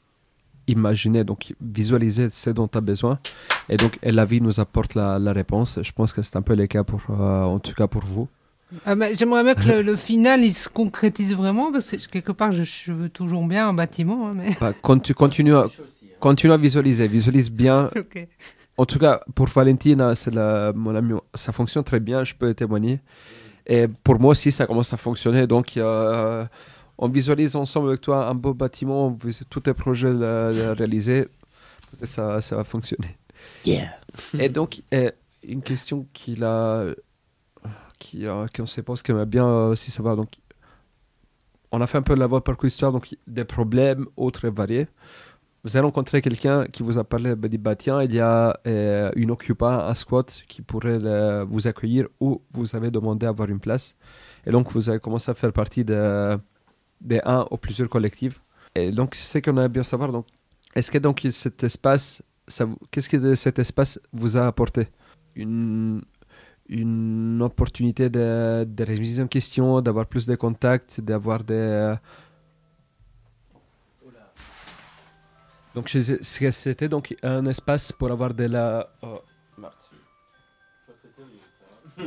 imaginer, donc visualiser ce dont tu as besoin. Et donc, et la vie nous apporte la, la réponse. Je pense que c'est un peu le cas, pour, euh, en tout cas pour vous. Ah bah, J'aimerais bien que le, le final il se concrétise vraiment parce que quelque part je, je veux toujours bien un bâtiment. hein, mais... Bah, quand tu continues à, continue à visualiser, visualise bien. En tout cas, pour Valentina, c'est la, mon ami, ça fonctionne très bien, je peux témoigner. Et pour moi aussi, ça commence à fonctionner. Donc, euh, on visualise ensemble avec toi un beau bâtiment, vous, tous tes projets euh, réalisés, peut-être ça, ça va fonctionner. Yeah. Et donc, euh, une question qu'il a, qui, euh, qu'on se pose, qui aimerait bien aussi savoir. Donc, on a fait un peu la voie parcours histoire, donc des problèmes autres et variés. Vous avez rencontré quelqu'un qui vous a parlé, dit bah tiens, il y a euh, une occupa, un squat qui pourrait le- vous accueillir ou vous avez demandé à avoir une place. Et donc vous avez commencé à faire partie de, des un ou plusieurs collectifs. Et donc c'est ce qu'on aimerait bien savoir. Donc, est-ce que donc cet espace, qu'est-ce que cet espace vous a apporté? Une, une opportunité de, de remise en question, d'avoir plus de contacts, d'avoir des... Donc c'était donc un espace pour avoir de la... oh.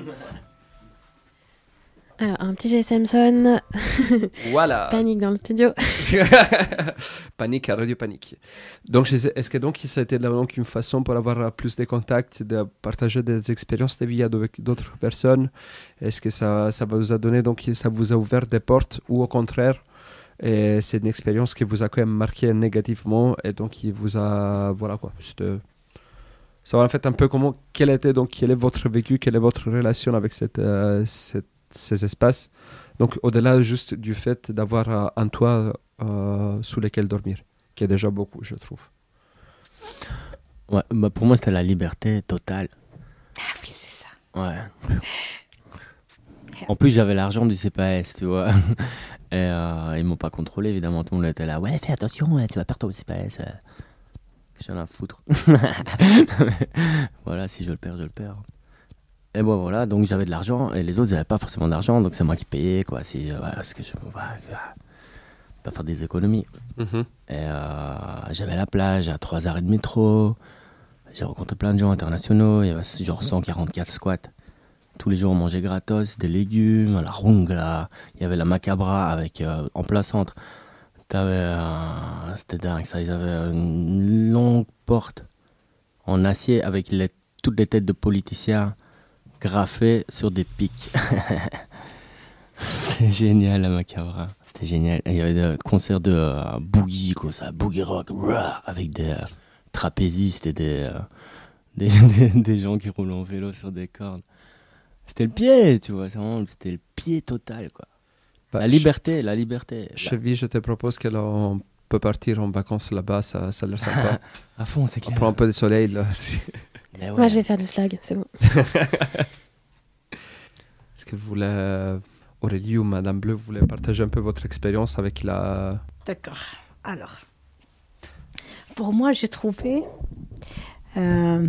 Alors, un petit GSM sonne, Voilà. panique dans le studio. panique à Radio Panique. Donc, est-ce que donc ça a été donc une façon pour avoir euh, plus de contacts, de partager des expériences de vie avec d'autres personnes? Est-ce que ça, ça vous a donné donc ça vous a ouvert des portes ou au contraire et c'est une expérience qui vous a quand même marqué négativement et donc qui vous a voilà quoi juste euh, savoir en fait un peu comment quel était donc quel est votre vécu quelle est votre relation avec cette, euh, cette- ces espaces donc au-delà juste du fait d'avoir euh, un toit euh, sous lequel dormir, qui est déjà beaucoup, je trouve. Ouais, bah pour moi, c'était la liberté totale. Ah oui, c'est ça. Ouais. En plus, j'avais l'argent du CPS, tu vois. Et euh, ils m'ont pas contrôlé, évidemment. Tout le monde était là. Ouais, fais attention, tu vas perdre ton CPS. euh. J'en ai à foutre. voilà, si je le perds, je le perds. Et bon, voilà, donc j'avais de l'argent et les autres, ils n'avaient pas forcément d'argent, donc c'est moi qui payais, quoi. Si, euh, parce que je ne pas faire des économies. Et euh, j'avais la plage à 3 arrêts de métro. J'ai rencontré plein de gens internationaux. Il y avait genre 144 squats. Tous les jours, on mangeait gratos, des légumes, la rongla. Il y avait la macabra avec, euh, en plein centre. Euh, c'était dingue ça. Ils avaient une longue porte en acier avec toutes les têtes de politiciens graffées sur des pics. C'était génial la macabra. C'était génial. Il y avait des concerts de euh, boogie, ça, boogie rock, avec des euh, trapézistes et des, des, des, des gens qui roulent en vélo sur des cordes. C'était le pied, tu vois, c'était le pied total, quoi. Bah, La liberté, la liberté. Ch- Chevy, je te propose qu'on peut partir en vacances là-bas, ça, ça a l'air sympa. À fond, c'est On clair. prend un peu de soleil là. Mais ouais. Moi, je vais faire du slag, c'est bon. Est-ce que vous voulez, euh, Aurélie ou Madame Bleu, vous voulez partager un peu votre expérience avec la. D'accord. Alors, pour moi, j'ai trouvé euh,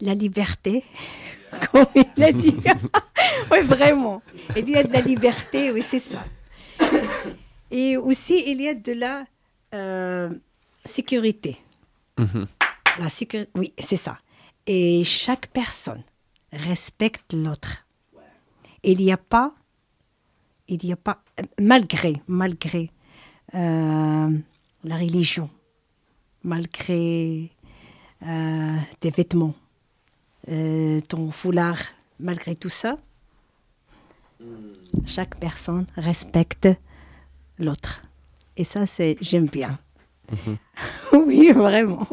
la liberté, comme il a dit. oui, vraiment. Il y a de la liberté, oui, c'est ça. Et aussi, il y a de la euh, sécurité. Mhm. La sécurité, oui, c'est ça. Et chaque personne respecte l'autre. Il n'y a pas, il n'y a pas, malgré, malgré euh, la religion, malgré euh, tes vêtements, euh, ton foulard, malgré tout ça, chaque personne respecte l'autre. Et ça, c'est j'aime bien. oui, vraiment.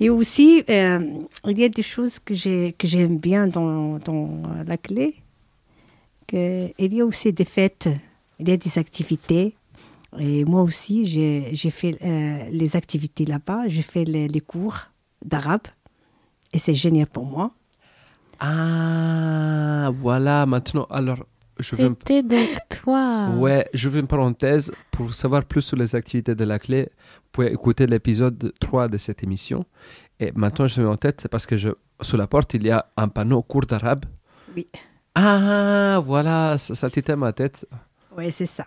Et aussi, euh, il y a des choses que j'ai que j'aime bien dans, dans la clé. Que il y a aussi des fêtes, il y a des activités. Et moi aussi, j'ai j'ai fait euh, les activités là-bas. J'ai fait les, les cours d'arabe. Et c'est génial pour moi. Ah, voilà, maintenant, alors, je veux. C'était donc toi. Ouais, je veux une parenthèse. Pour savoir plus sur les activités de la clé, vous pouvez écouter l'épisode 3 de cette émission. Et maintenant, je mets en tête parce que je, sous la porte, il y a un panneau cours d'arabe. Oui. Ah, voilà, ça, ça titait ma tête. Oui, c'est ça.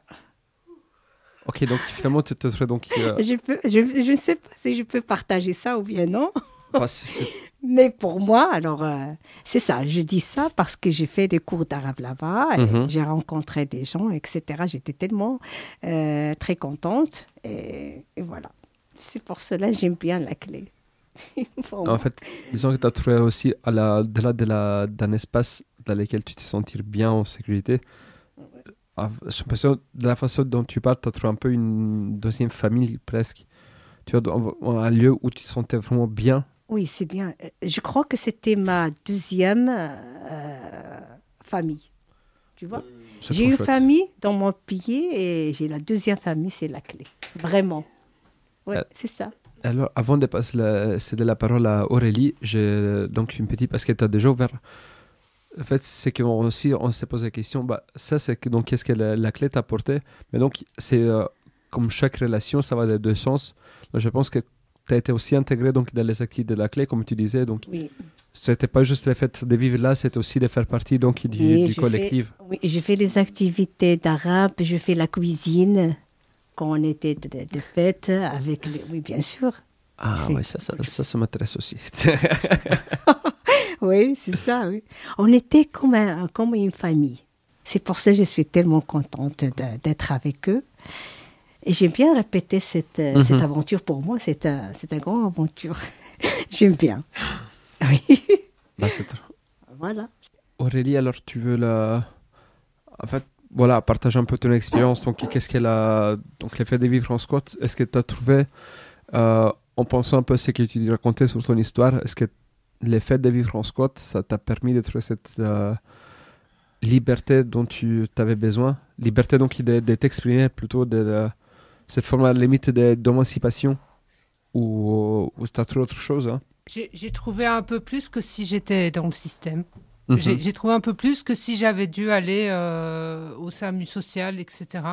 Ok, donc finalement, tu te serais donc. euh, Je, peux, je, je ne sais pas si je peux partager ça ou bien non. bah, Mais pour moi, alors, euh, c'est ça. Je dis ça parce que j'ai fait des cours d'arabe là-bas. Mhm. J'ai rencontré des gens, etc. J'étais tellement euh, très contente. Et, et voilà. C'est pour cela que j'aime bien la clé. En moi. fait, disons que tu as trouvé aussi, au-delà de la- d'un espace dans lequel tu te sentir bien en sécurité, de la façon dont tu parles, tu as trouvé un peu une deuxième famille presque. Tu vois, un lieu où tu te sentais vraiment bien. Oui, c'est bien. Euh, Je crois que c'était ma deuxième euh, famille. Tu vois? J'ai une chouette. famille dans mon pays et j'ai la deuxième famille, c'est la clé. Vraiment. Oui, Euh, c'est ça. Alors, avant de passer la, céder la parole à Aurélie, j'ai donc une petite, parce que tu as déjà ouvert. En fait, c'est qu'on aussi, on s'est posé la question, bah, ça, c'est donc, qu'est-ce que la, la clé t'a apporté? Mais donc, c'est euh, comme chaque relation, ça va des deux sens. Donc, je pense que tu as été aussi intégré donc, dans les activités de la clé, comme tu disais. Donc, Oui. c'était pas juste le fait de vivre là, c'était aussi de faire partie donc, du, Oui, du collectif. Oui, je fais les activités d'arabe, je fais la cuisine quand on était de, de fête avec les... Oui, bien sûr. Ah, Oui. ça, ça, ça, ça m'intéresse aussi. Oui, c'est ça, oui. On était comme, un- comme une famille. C'est pour ça que je suis tellement contente d'être avec eux. Et j'aime bien répéter cette, euh, Mhm. cette aventure pour moi. C'est un, c'est une grande aventure. j'aime bien. Oui. Bah, voilà. Aurélie, alors tu veux la... En fait, voilà, partager un peu ton expérience. Donc, qu'est-ce qu'elle a... Donc, le fait de vivre en squat, est-ce que tu as trouvé, euh, en pensant un peu ce que tu racontais sur ton histoire, est-ce que le fait de vivre en squat, ça t'a permis de trouver cette euh, liberté dont tu avais besoin? Liberté donc de, de t'exprimer plutôt de- cette forme à la limite d'émancipation ou, ou tu as trouvé autre chose hein? J'ai trouvé un peu plus que si j'étais dans le système. Mhm. J'ai trouvé un peu plus que si j'avais dû aller euh, au SAMU social, etc.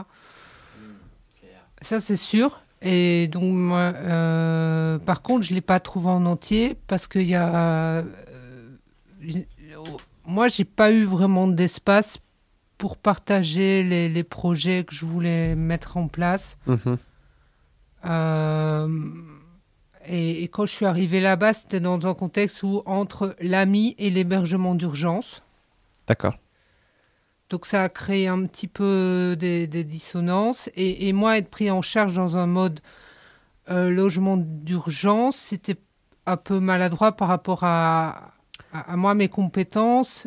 Ça, c'est sûr. Et donc, euh, par contre, je ne l'ai pas trouvé en entier parce qu'il y a. euh, moi, j'ai pas eu vraiment d'espace pour partager les, les projets que je voulais mettre en place. Mhm. Euh, et, et quand je suis arrivée là-bas, c'était dans un contexte où entre l'AMI et l'hébergement d'urgence. D'accord. Donc ça a créé un petit peu des, des dissonances. Et, et moi, être pris en charge dans un mode euh, logement d'urgence, c'était un peu maladroit par rapport à, à, à moi, mes compétences.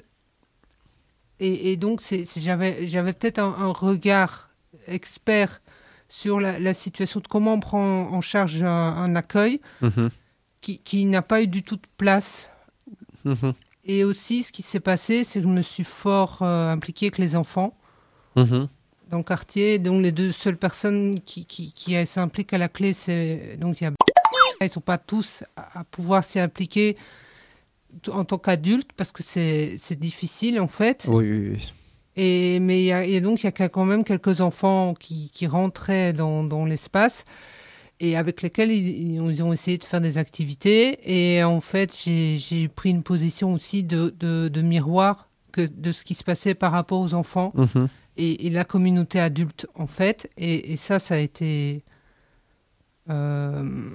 Et, et donc, j'avais, peut-être un, un regard expert sur la, la situation de comment on prend en charge un, un accueil Mhm. qui, qui n'a pas eu du tout de place Mhm. et aussi, ce qui s'est passé, c'est que je me suis fort euh, impliquée avec les enfants Mhm. dans le quartier. Donc, les deux seules personnes qui, qui, qui s'impliquent à la clé, c'est. Donc, il y a. Ils ne sont pas tous à, à pouvoir s'y impliquer en tant qu'adultes parce que c'est difficile, en fait. Oui, oui, oui. Et, mais il y a, et donc, il y a quand même quelques enfants qui, qui rentraient dans, dans l'espace et avec lesquels ils, ils ont- essayé de faire des activités. Et en fait, j'ai pris une position aussi de, de, de miroir que, de ce qui se passait par rapport aux enfants Mhm. et, et la communauté adulte, en fait. Et, et ça, ça a été... euh,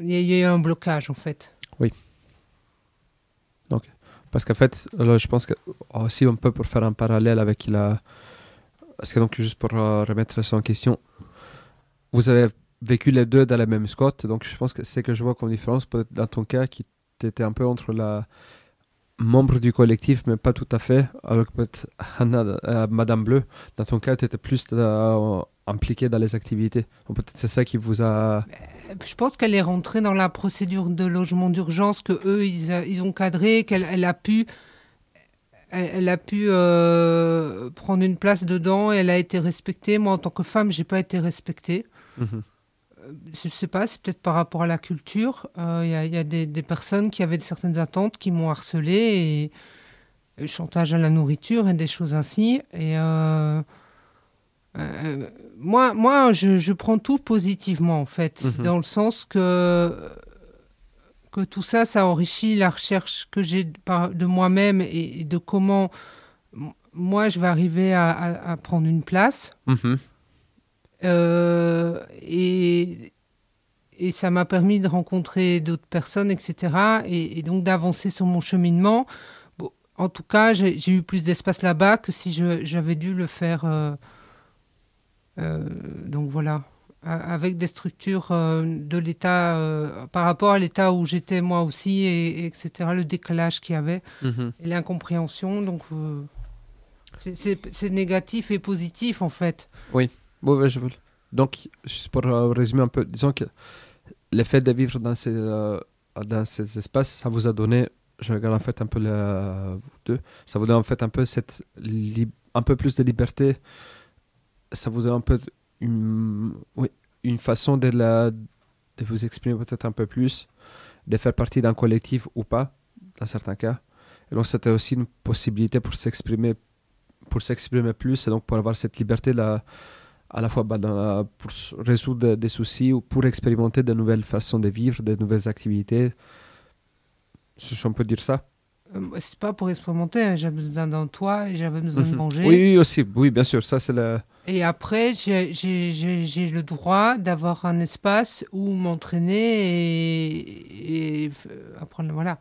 Il y, a- eu un blocage, en fait. Parce qu'en fait, je pense que aussi un peu pour faire un parallèle avec la. Parce que donc, juste pour euh, remettre ça en question, vous avez vécu les deux dans la même squat, donc je pense que c'est que je vois comme différence, peut-être dans ton cas, qui était un peu entre la membre du collectif, mais pas tout à fait, alors que peut-être euh, Madame Bleu, dans ton cas, tu étais plus euh, impliquée dans les activités. Peut-être c'est ça qui vous a. Je pense qu'elle est rentrée dans la procédure de logement d'urgence que eux ils, ils ont cadré, qu'elle elle a pu, elle, elle a pu euh, prendre une place dedans. Et elle a été respectée. Moi, en tant que femme, j'ai pas été respectée. Mhm. Je sais pas, c'est peut-être par rapport à la culture. Euh, Il y a, il y a des, des personnes qui avaient certaines attentes qui m'ont harcelée et, et chantage à la nourriture et des choses ainsi. Et euh, euh, moi, moi je, je prends tout positivement en fait, Mhm. dans le sens que que tout ça, ça enrichit la recherche que j'ai de, moi-même et, et de comment moi je vais arriver à, à- à prendre une place. Mhm. Euh, et, et ça m'a permis de rencontrer d'autres personnes, etc. Et, et donc d'avancer sur mon cheminement. Bon, en tout cas, j'ai eu plus d'espace là-bas que si j'avais dû le faire. euh, donc voilà, avec des structures euh, de l'État euh, par rapport à l'État où j'étais moi aussi, et, et etc. Le décalage qu'il y avait Mhm. et l'incompréhension. Donc euh, C'est- négatif et positif en fait. Bon, ouais, je veux- Donc, juste pour euh, résumer un peu, disons que le fait de vivre dans ces, euh, dans ces espaces, ça vous a donné, je regarde en fait un peu le, vous deux, ça vous donne en fait un peu cette un peu plus de liberté, ça vous donne un peu une, façon de, vous exprimer peut-être un peu plus, de faire partie d'un collectif ou pas, dans certains cas. Et donc, c'était aussi une possibilité pour s'exprimer pour s'exprimer plus et donc pour avoir cette liberté là à la fois bah, pour résoudre des soucis ou pour expérimenter de nouvelles façons de vivre, de nouvelles activités. Si on peut dire ça. Euh, c'est pas pour expérimenter, hein, j'avais besoin d'un toit, j'avais besoin de Mhm. manger. Oui, oui, aussi. Oui, bien sûr. Ça, c'est le. Et après, j'ai- le droit d'avoir un espace où m'entraîner et, et f- apprendre, voilà.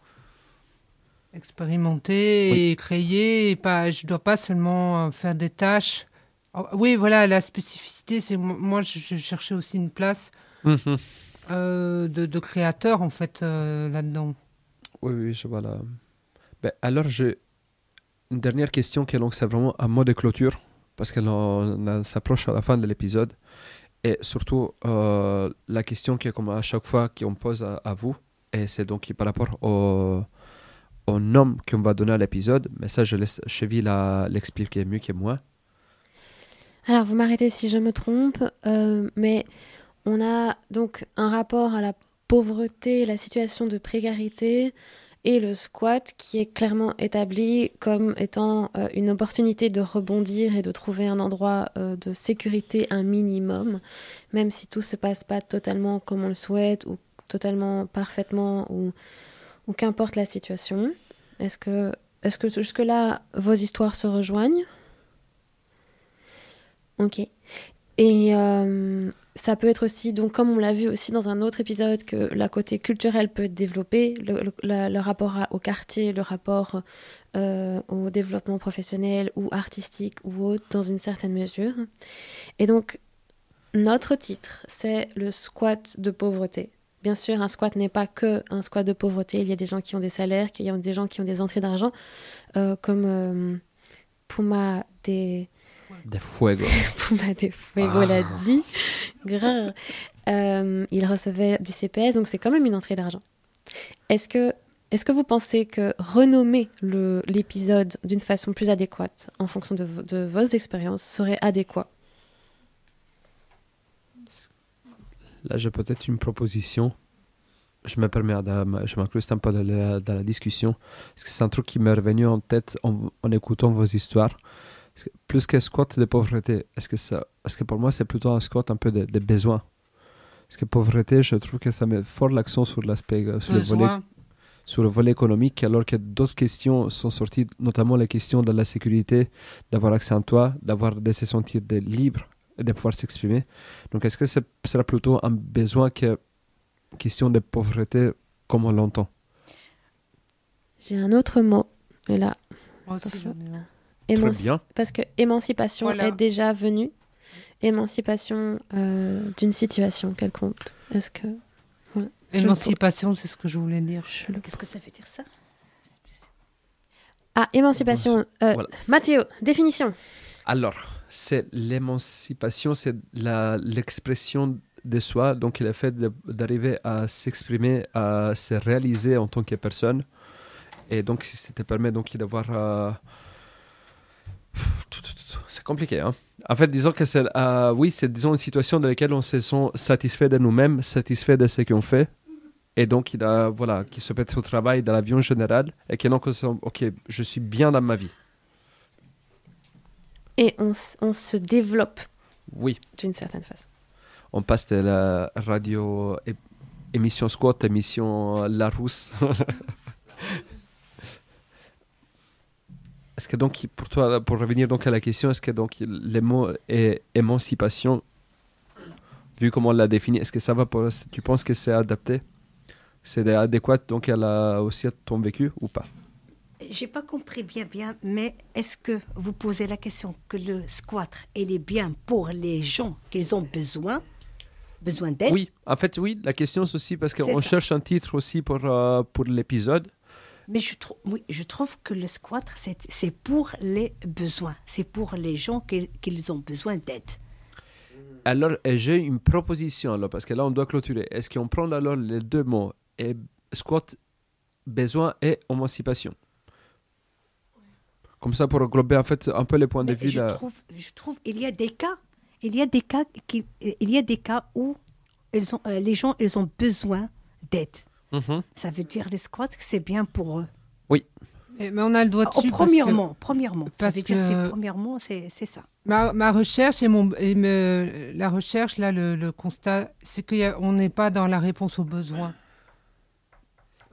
Expérimenter Oui. et créer. Et pas, je dois pas seulement euh, faire des tâches. Oh, oui, voilà, la spécificité, c'est mo- moi, je, je cherchais aussi une place euh, de, de créateur, en fait, euh, là-dedans. Oui, oui, je vois là. Ben, alors, j'ai une dernière question qui est donc vraiment un mot de clôture parce qu'on on s'approche à la fin de l'épisode. Et surtout, euh, la question qui est comme à chaque fois qu'on pose à, à vous, et c'est donc par rapport au, au nom qu'on va donner à l'épisode, mais ça, je laisse Chevy la- l'expliquer mieux que moi. Alors, vous m'arrêtez si je me trompe, euh, mais on a donc un rapport à la pauvreté, la situation de précarité et le squat qui est clairement établi comme étant euh, une opportunité de rebondir et de trouver un endroit euh, de sécurité un minimum, même si tout se passe pas totalement comme on le souhaite ou totalement parfaitement ou, ou qu'importe la situation. Est-ce que, est-ce que jusque-là vos histoires se rejoignent? Ok. Et euh, ça peut être aussi, donc comme on l'a vu aussi dans un autre épisode, que la côté culturel peut être développé, le, rapport au quartier, le rapport euh, au développement professionnel ou artistique ou autre, dans une certaine mesure. Et donc, notre titre, c'est le squat de pauvreté. Bien sûr, un squat n'est pas que un squat de pauvreté. Il y a des gens qui ont des salaires, y a des gens qui ont des entrées d'argent, euh, comme euh, Puma des... De fuego. Puma de Fuego Ah. l'a dit. Grrr. Euh, il recevait du CPS, donc c'est quand même une entrée d'argent. Est-ce que, est que vous pensez que renommer l'épisode d'une façon plus adéquate, en fonction de, vo- de vos expériences, serait adéquat? Là, j'ai peut-être une proposition. Je me permets, de- je m'incruste un peu dans la, dans la discussion. Parce que c'est un truc qui m'est revenu en tête en, en écoutant vos histoires. Que plus que squat de pauvreté, est-ce que, ça, est-ce que pour moi, c'est plutôt un squat un peu de, de besoin? Parce que pauvreté, je trouve que ça met fort l'accent sur l'aspect, euh, sur le, volet, Besoin. sur le volet économique, alors que d'autres questions sont sorties, notamment les questions de la sécurité, d'avoir accès à un toit, d'avoir, de se sentir de libre et de pouvoir s'exprimer. Donc, est-ce que ce sera plutôt un besoin que question de pauvreté comme on l'entend? J'ai un autre mot, et là, Moi aussi, j'en ai un. Émanci- bien. parce que émancipation Voilà. est déjà venue. Émancipation euh, d'une situation quelconque. Est-ce que Émancipation, c'est ce que je voulais dire. le... Qu'est-ce que ça veut dire ça? Ah, émancipation. Euh, Voilà. Mathéo, définition. Alors, c'est l'émancipation, c'est l'expression de soi, donc le fait d'arriver à s'exprimer, à se réaliser en tant que personne. Et donc, si ça te permet donc d'avoir... euh, C'est compliqué, hein En fait, disons que c'est... euh, oui, c'est disons une situation dans laquelle on se sent satisfait de nous-mêmes, satisfait de ce qu'on fait. Et donc, il a, voilà, qui se peut au travail, dans l'avion général, et que donc on se ok, je suis bien dans ma vie. Et on, on se développe Oui. d'une certaine façon. on passe de la radio émission squat, émission Larousse. est-ce que donc, pour toi, pour revenir donc à la question, est-ce que donc le mot é- émancipation, vu comment on l'a défini, est-ce que ça va pour, tu penses que c'est adapté? C'est adéquat donc à la, aussi à ton vécu ou pas? J'ai pas compris bien, bien, mais est-ce que vous posez la question que le squat, il est bien pour les gens qu'ils ont besoin, besoin d'aide Oui, en fait, oui. La question c'est aussi parce qu'on cherche un titre aussi pour, euh, pour l'épisode. Mais je, trouve, oui, je trouve que le squat, c'est pour les besoins. C'est pour les gens qui, qui ont besoin d'aide. Alors, euh, j'ai une proposition, alors, parce que là, on doit clôturer. Est-ce qu'on prend alors les deux mots et squat, besoin et émancipation? Comme ça, pour englober en fait un peu les points de vue. je, là. trouve, je trouve il y a des cas, il y a des cas, qui, il y a des cas où ils ont, euh, les gens ils ont besoin d'aide. Mhm. Ça veut dire les squats, c'est bien pour eux. Mais, mais on a le doigt Au dessus. parce que premièrement, premièrement. Ça veut dire que- c'est premièrement, c'est c'est ça. Ma, ma recherche et, mon, et me- la recherche, là, le, le constat, c'est qu'on n'est pas dans la réponse aux besoins.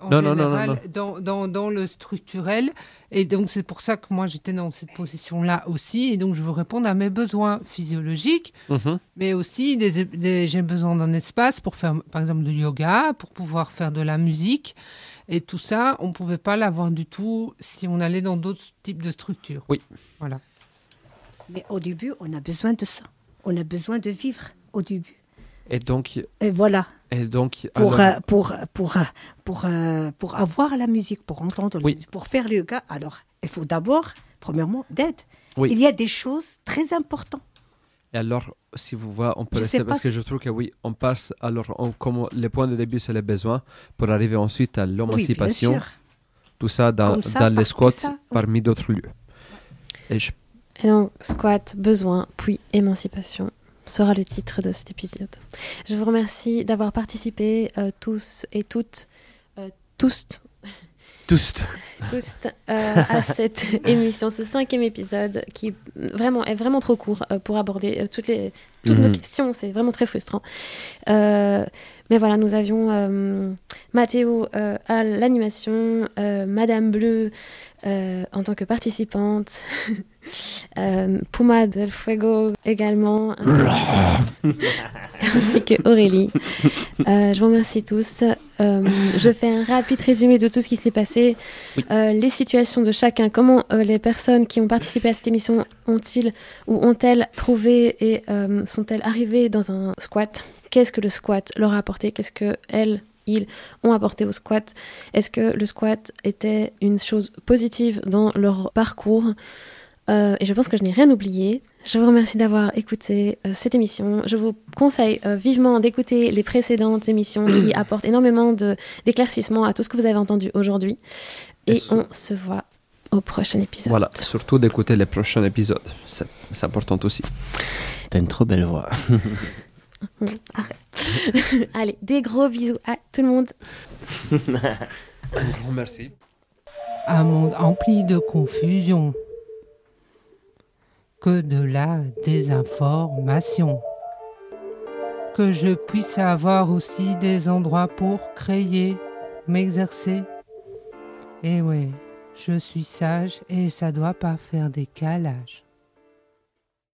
En Non, non, non, général, non, Dans, dans, dans le structurel. Et donc, c'est pour ça que moi, j'étais dans cette position-là aussi. Et donc, je veux répondre à mes besoins physiologiques, Mhm. mais aussi des, des- j'ai besoin d'un espace pour faire, par exemple, du yoga, pour pouvoir faire de la musique. Et tout ça, on ne pouvait pas l'avoir du tout si on allait dans d'autres types de structures. Oui. Voilà. Mais au début, on a besoin de ça. On a besoin de vivre au début. Et donc, Et voilà, et donc pour, alors- euh, pour, pour, euh, pour, euh, pour avoir la musique, pour entendre la Oui. musique, pour faire le yoga, alors il faut d'abord, premièrement, d'aide. Oui. Il y a des choses très importantes. Et alors, si vous voyez, on peut Je rester parce que je trouve que oui, on passe alors on, comme le point de début c'est les besoins pour arriver ensuite à l'émancipation, tout ça dans, Comme ça, dans les squats ça, oui. parmi d'autres lieux. Et je- Et donc, squat, besoin, puis émancipation sera le titre de cet épisode. Je vous remercie d'avoir participé euh, tous et toutes, euh, tous, Tous. tous euh, à cette émission, ce cinquième épisode qui vraiment est vraiment trop court euh, pour aborder euh, toutes les toutes nos Mhm. questions. C'est vraiment très frustrant. Euh, mais voilà, nous avions Mathéo à l'animation, Madame Bleu euh, en tant que participante, Puma del Fuego également, ainsi, que Aurélie. Je vous remercie tous. Euh, je fais un rapide résumé de tout ce qui s'est passé, Oui. Euh, les situations de chacun, comment euh, les personnes qui ont participé à cette émission ont-ils ou ont-elles trouvé et sont-elles arrivées dans un squat? Qu'est-ce que le squat leur a apporté? Qu'est-ce que elles, ils ont apporté au squat? Est-ce que le squat était une chose positive dans leur parcours? Et je pense que je n'ai rien oublié. Je vous remercie d'avoir écouté euh, cette émission. Je vous conseille euh, vivement d'écouter les précédentes émissions qui apportent énormément de- d'éclaircissements à tout ce que vous avez entendu aujourd'hui. Et on se voit au prochain épisode. voilà, surtout d'écouter les prochains épisodes, c'est important aussi. T'as une trop belle voix. Allez, des gros bisous à tout le monde. Un grand merci. Un monde empli de confusion. Que de la désinformation. Que je puisse avoir aussi des endroits pour créer, m'exercer. Et ouais, je suis sage et ça doit pas faire des calages.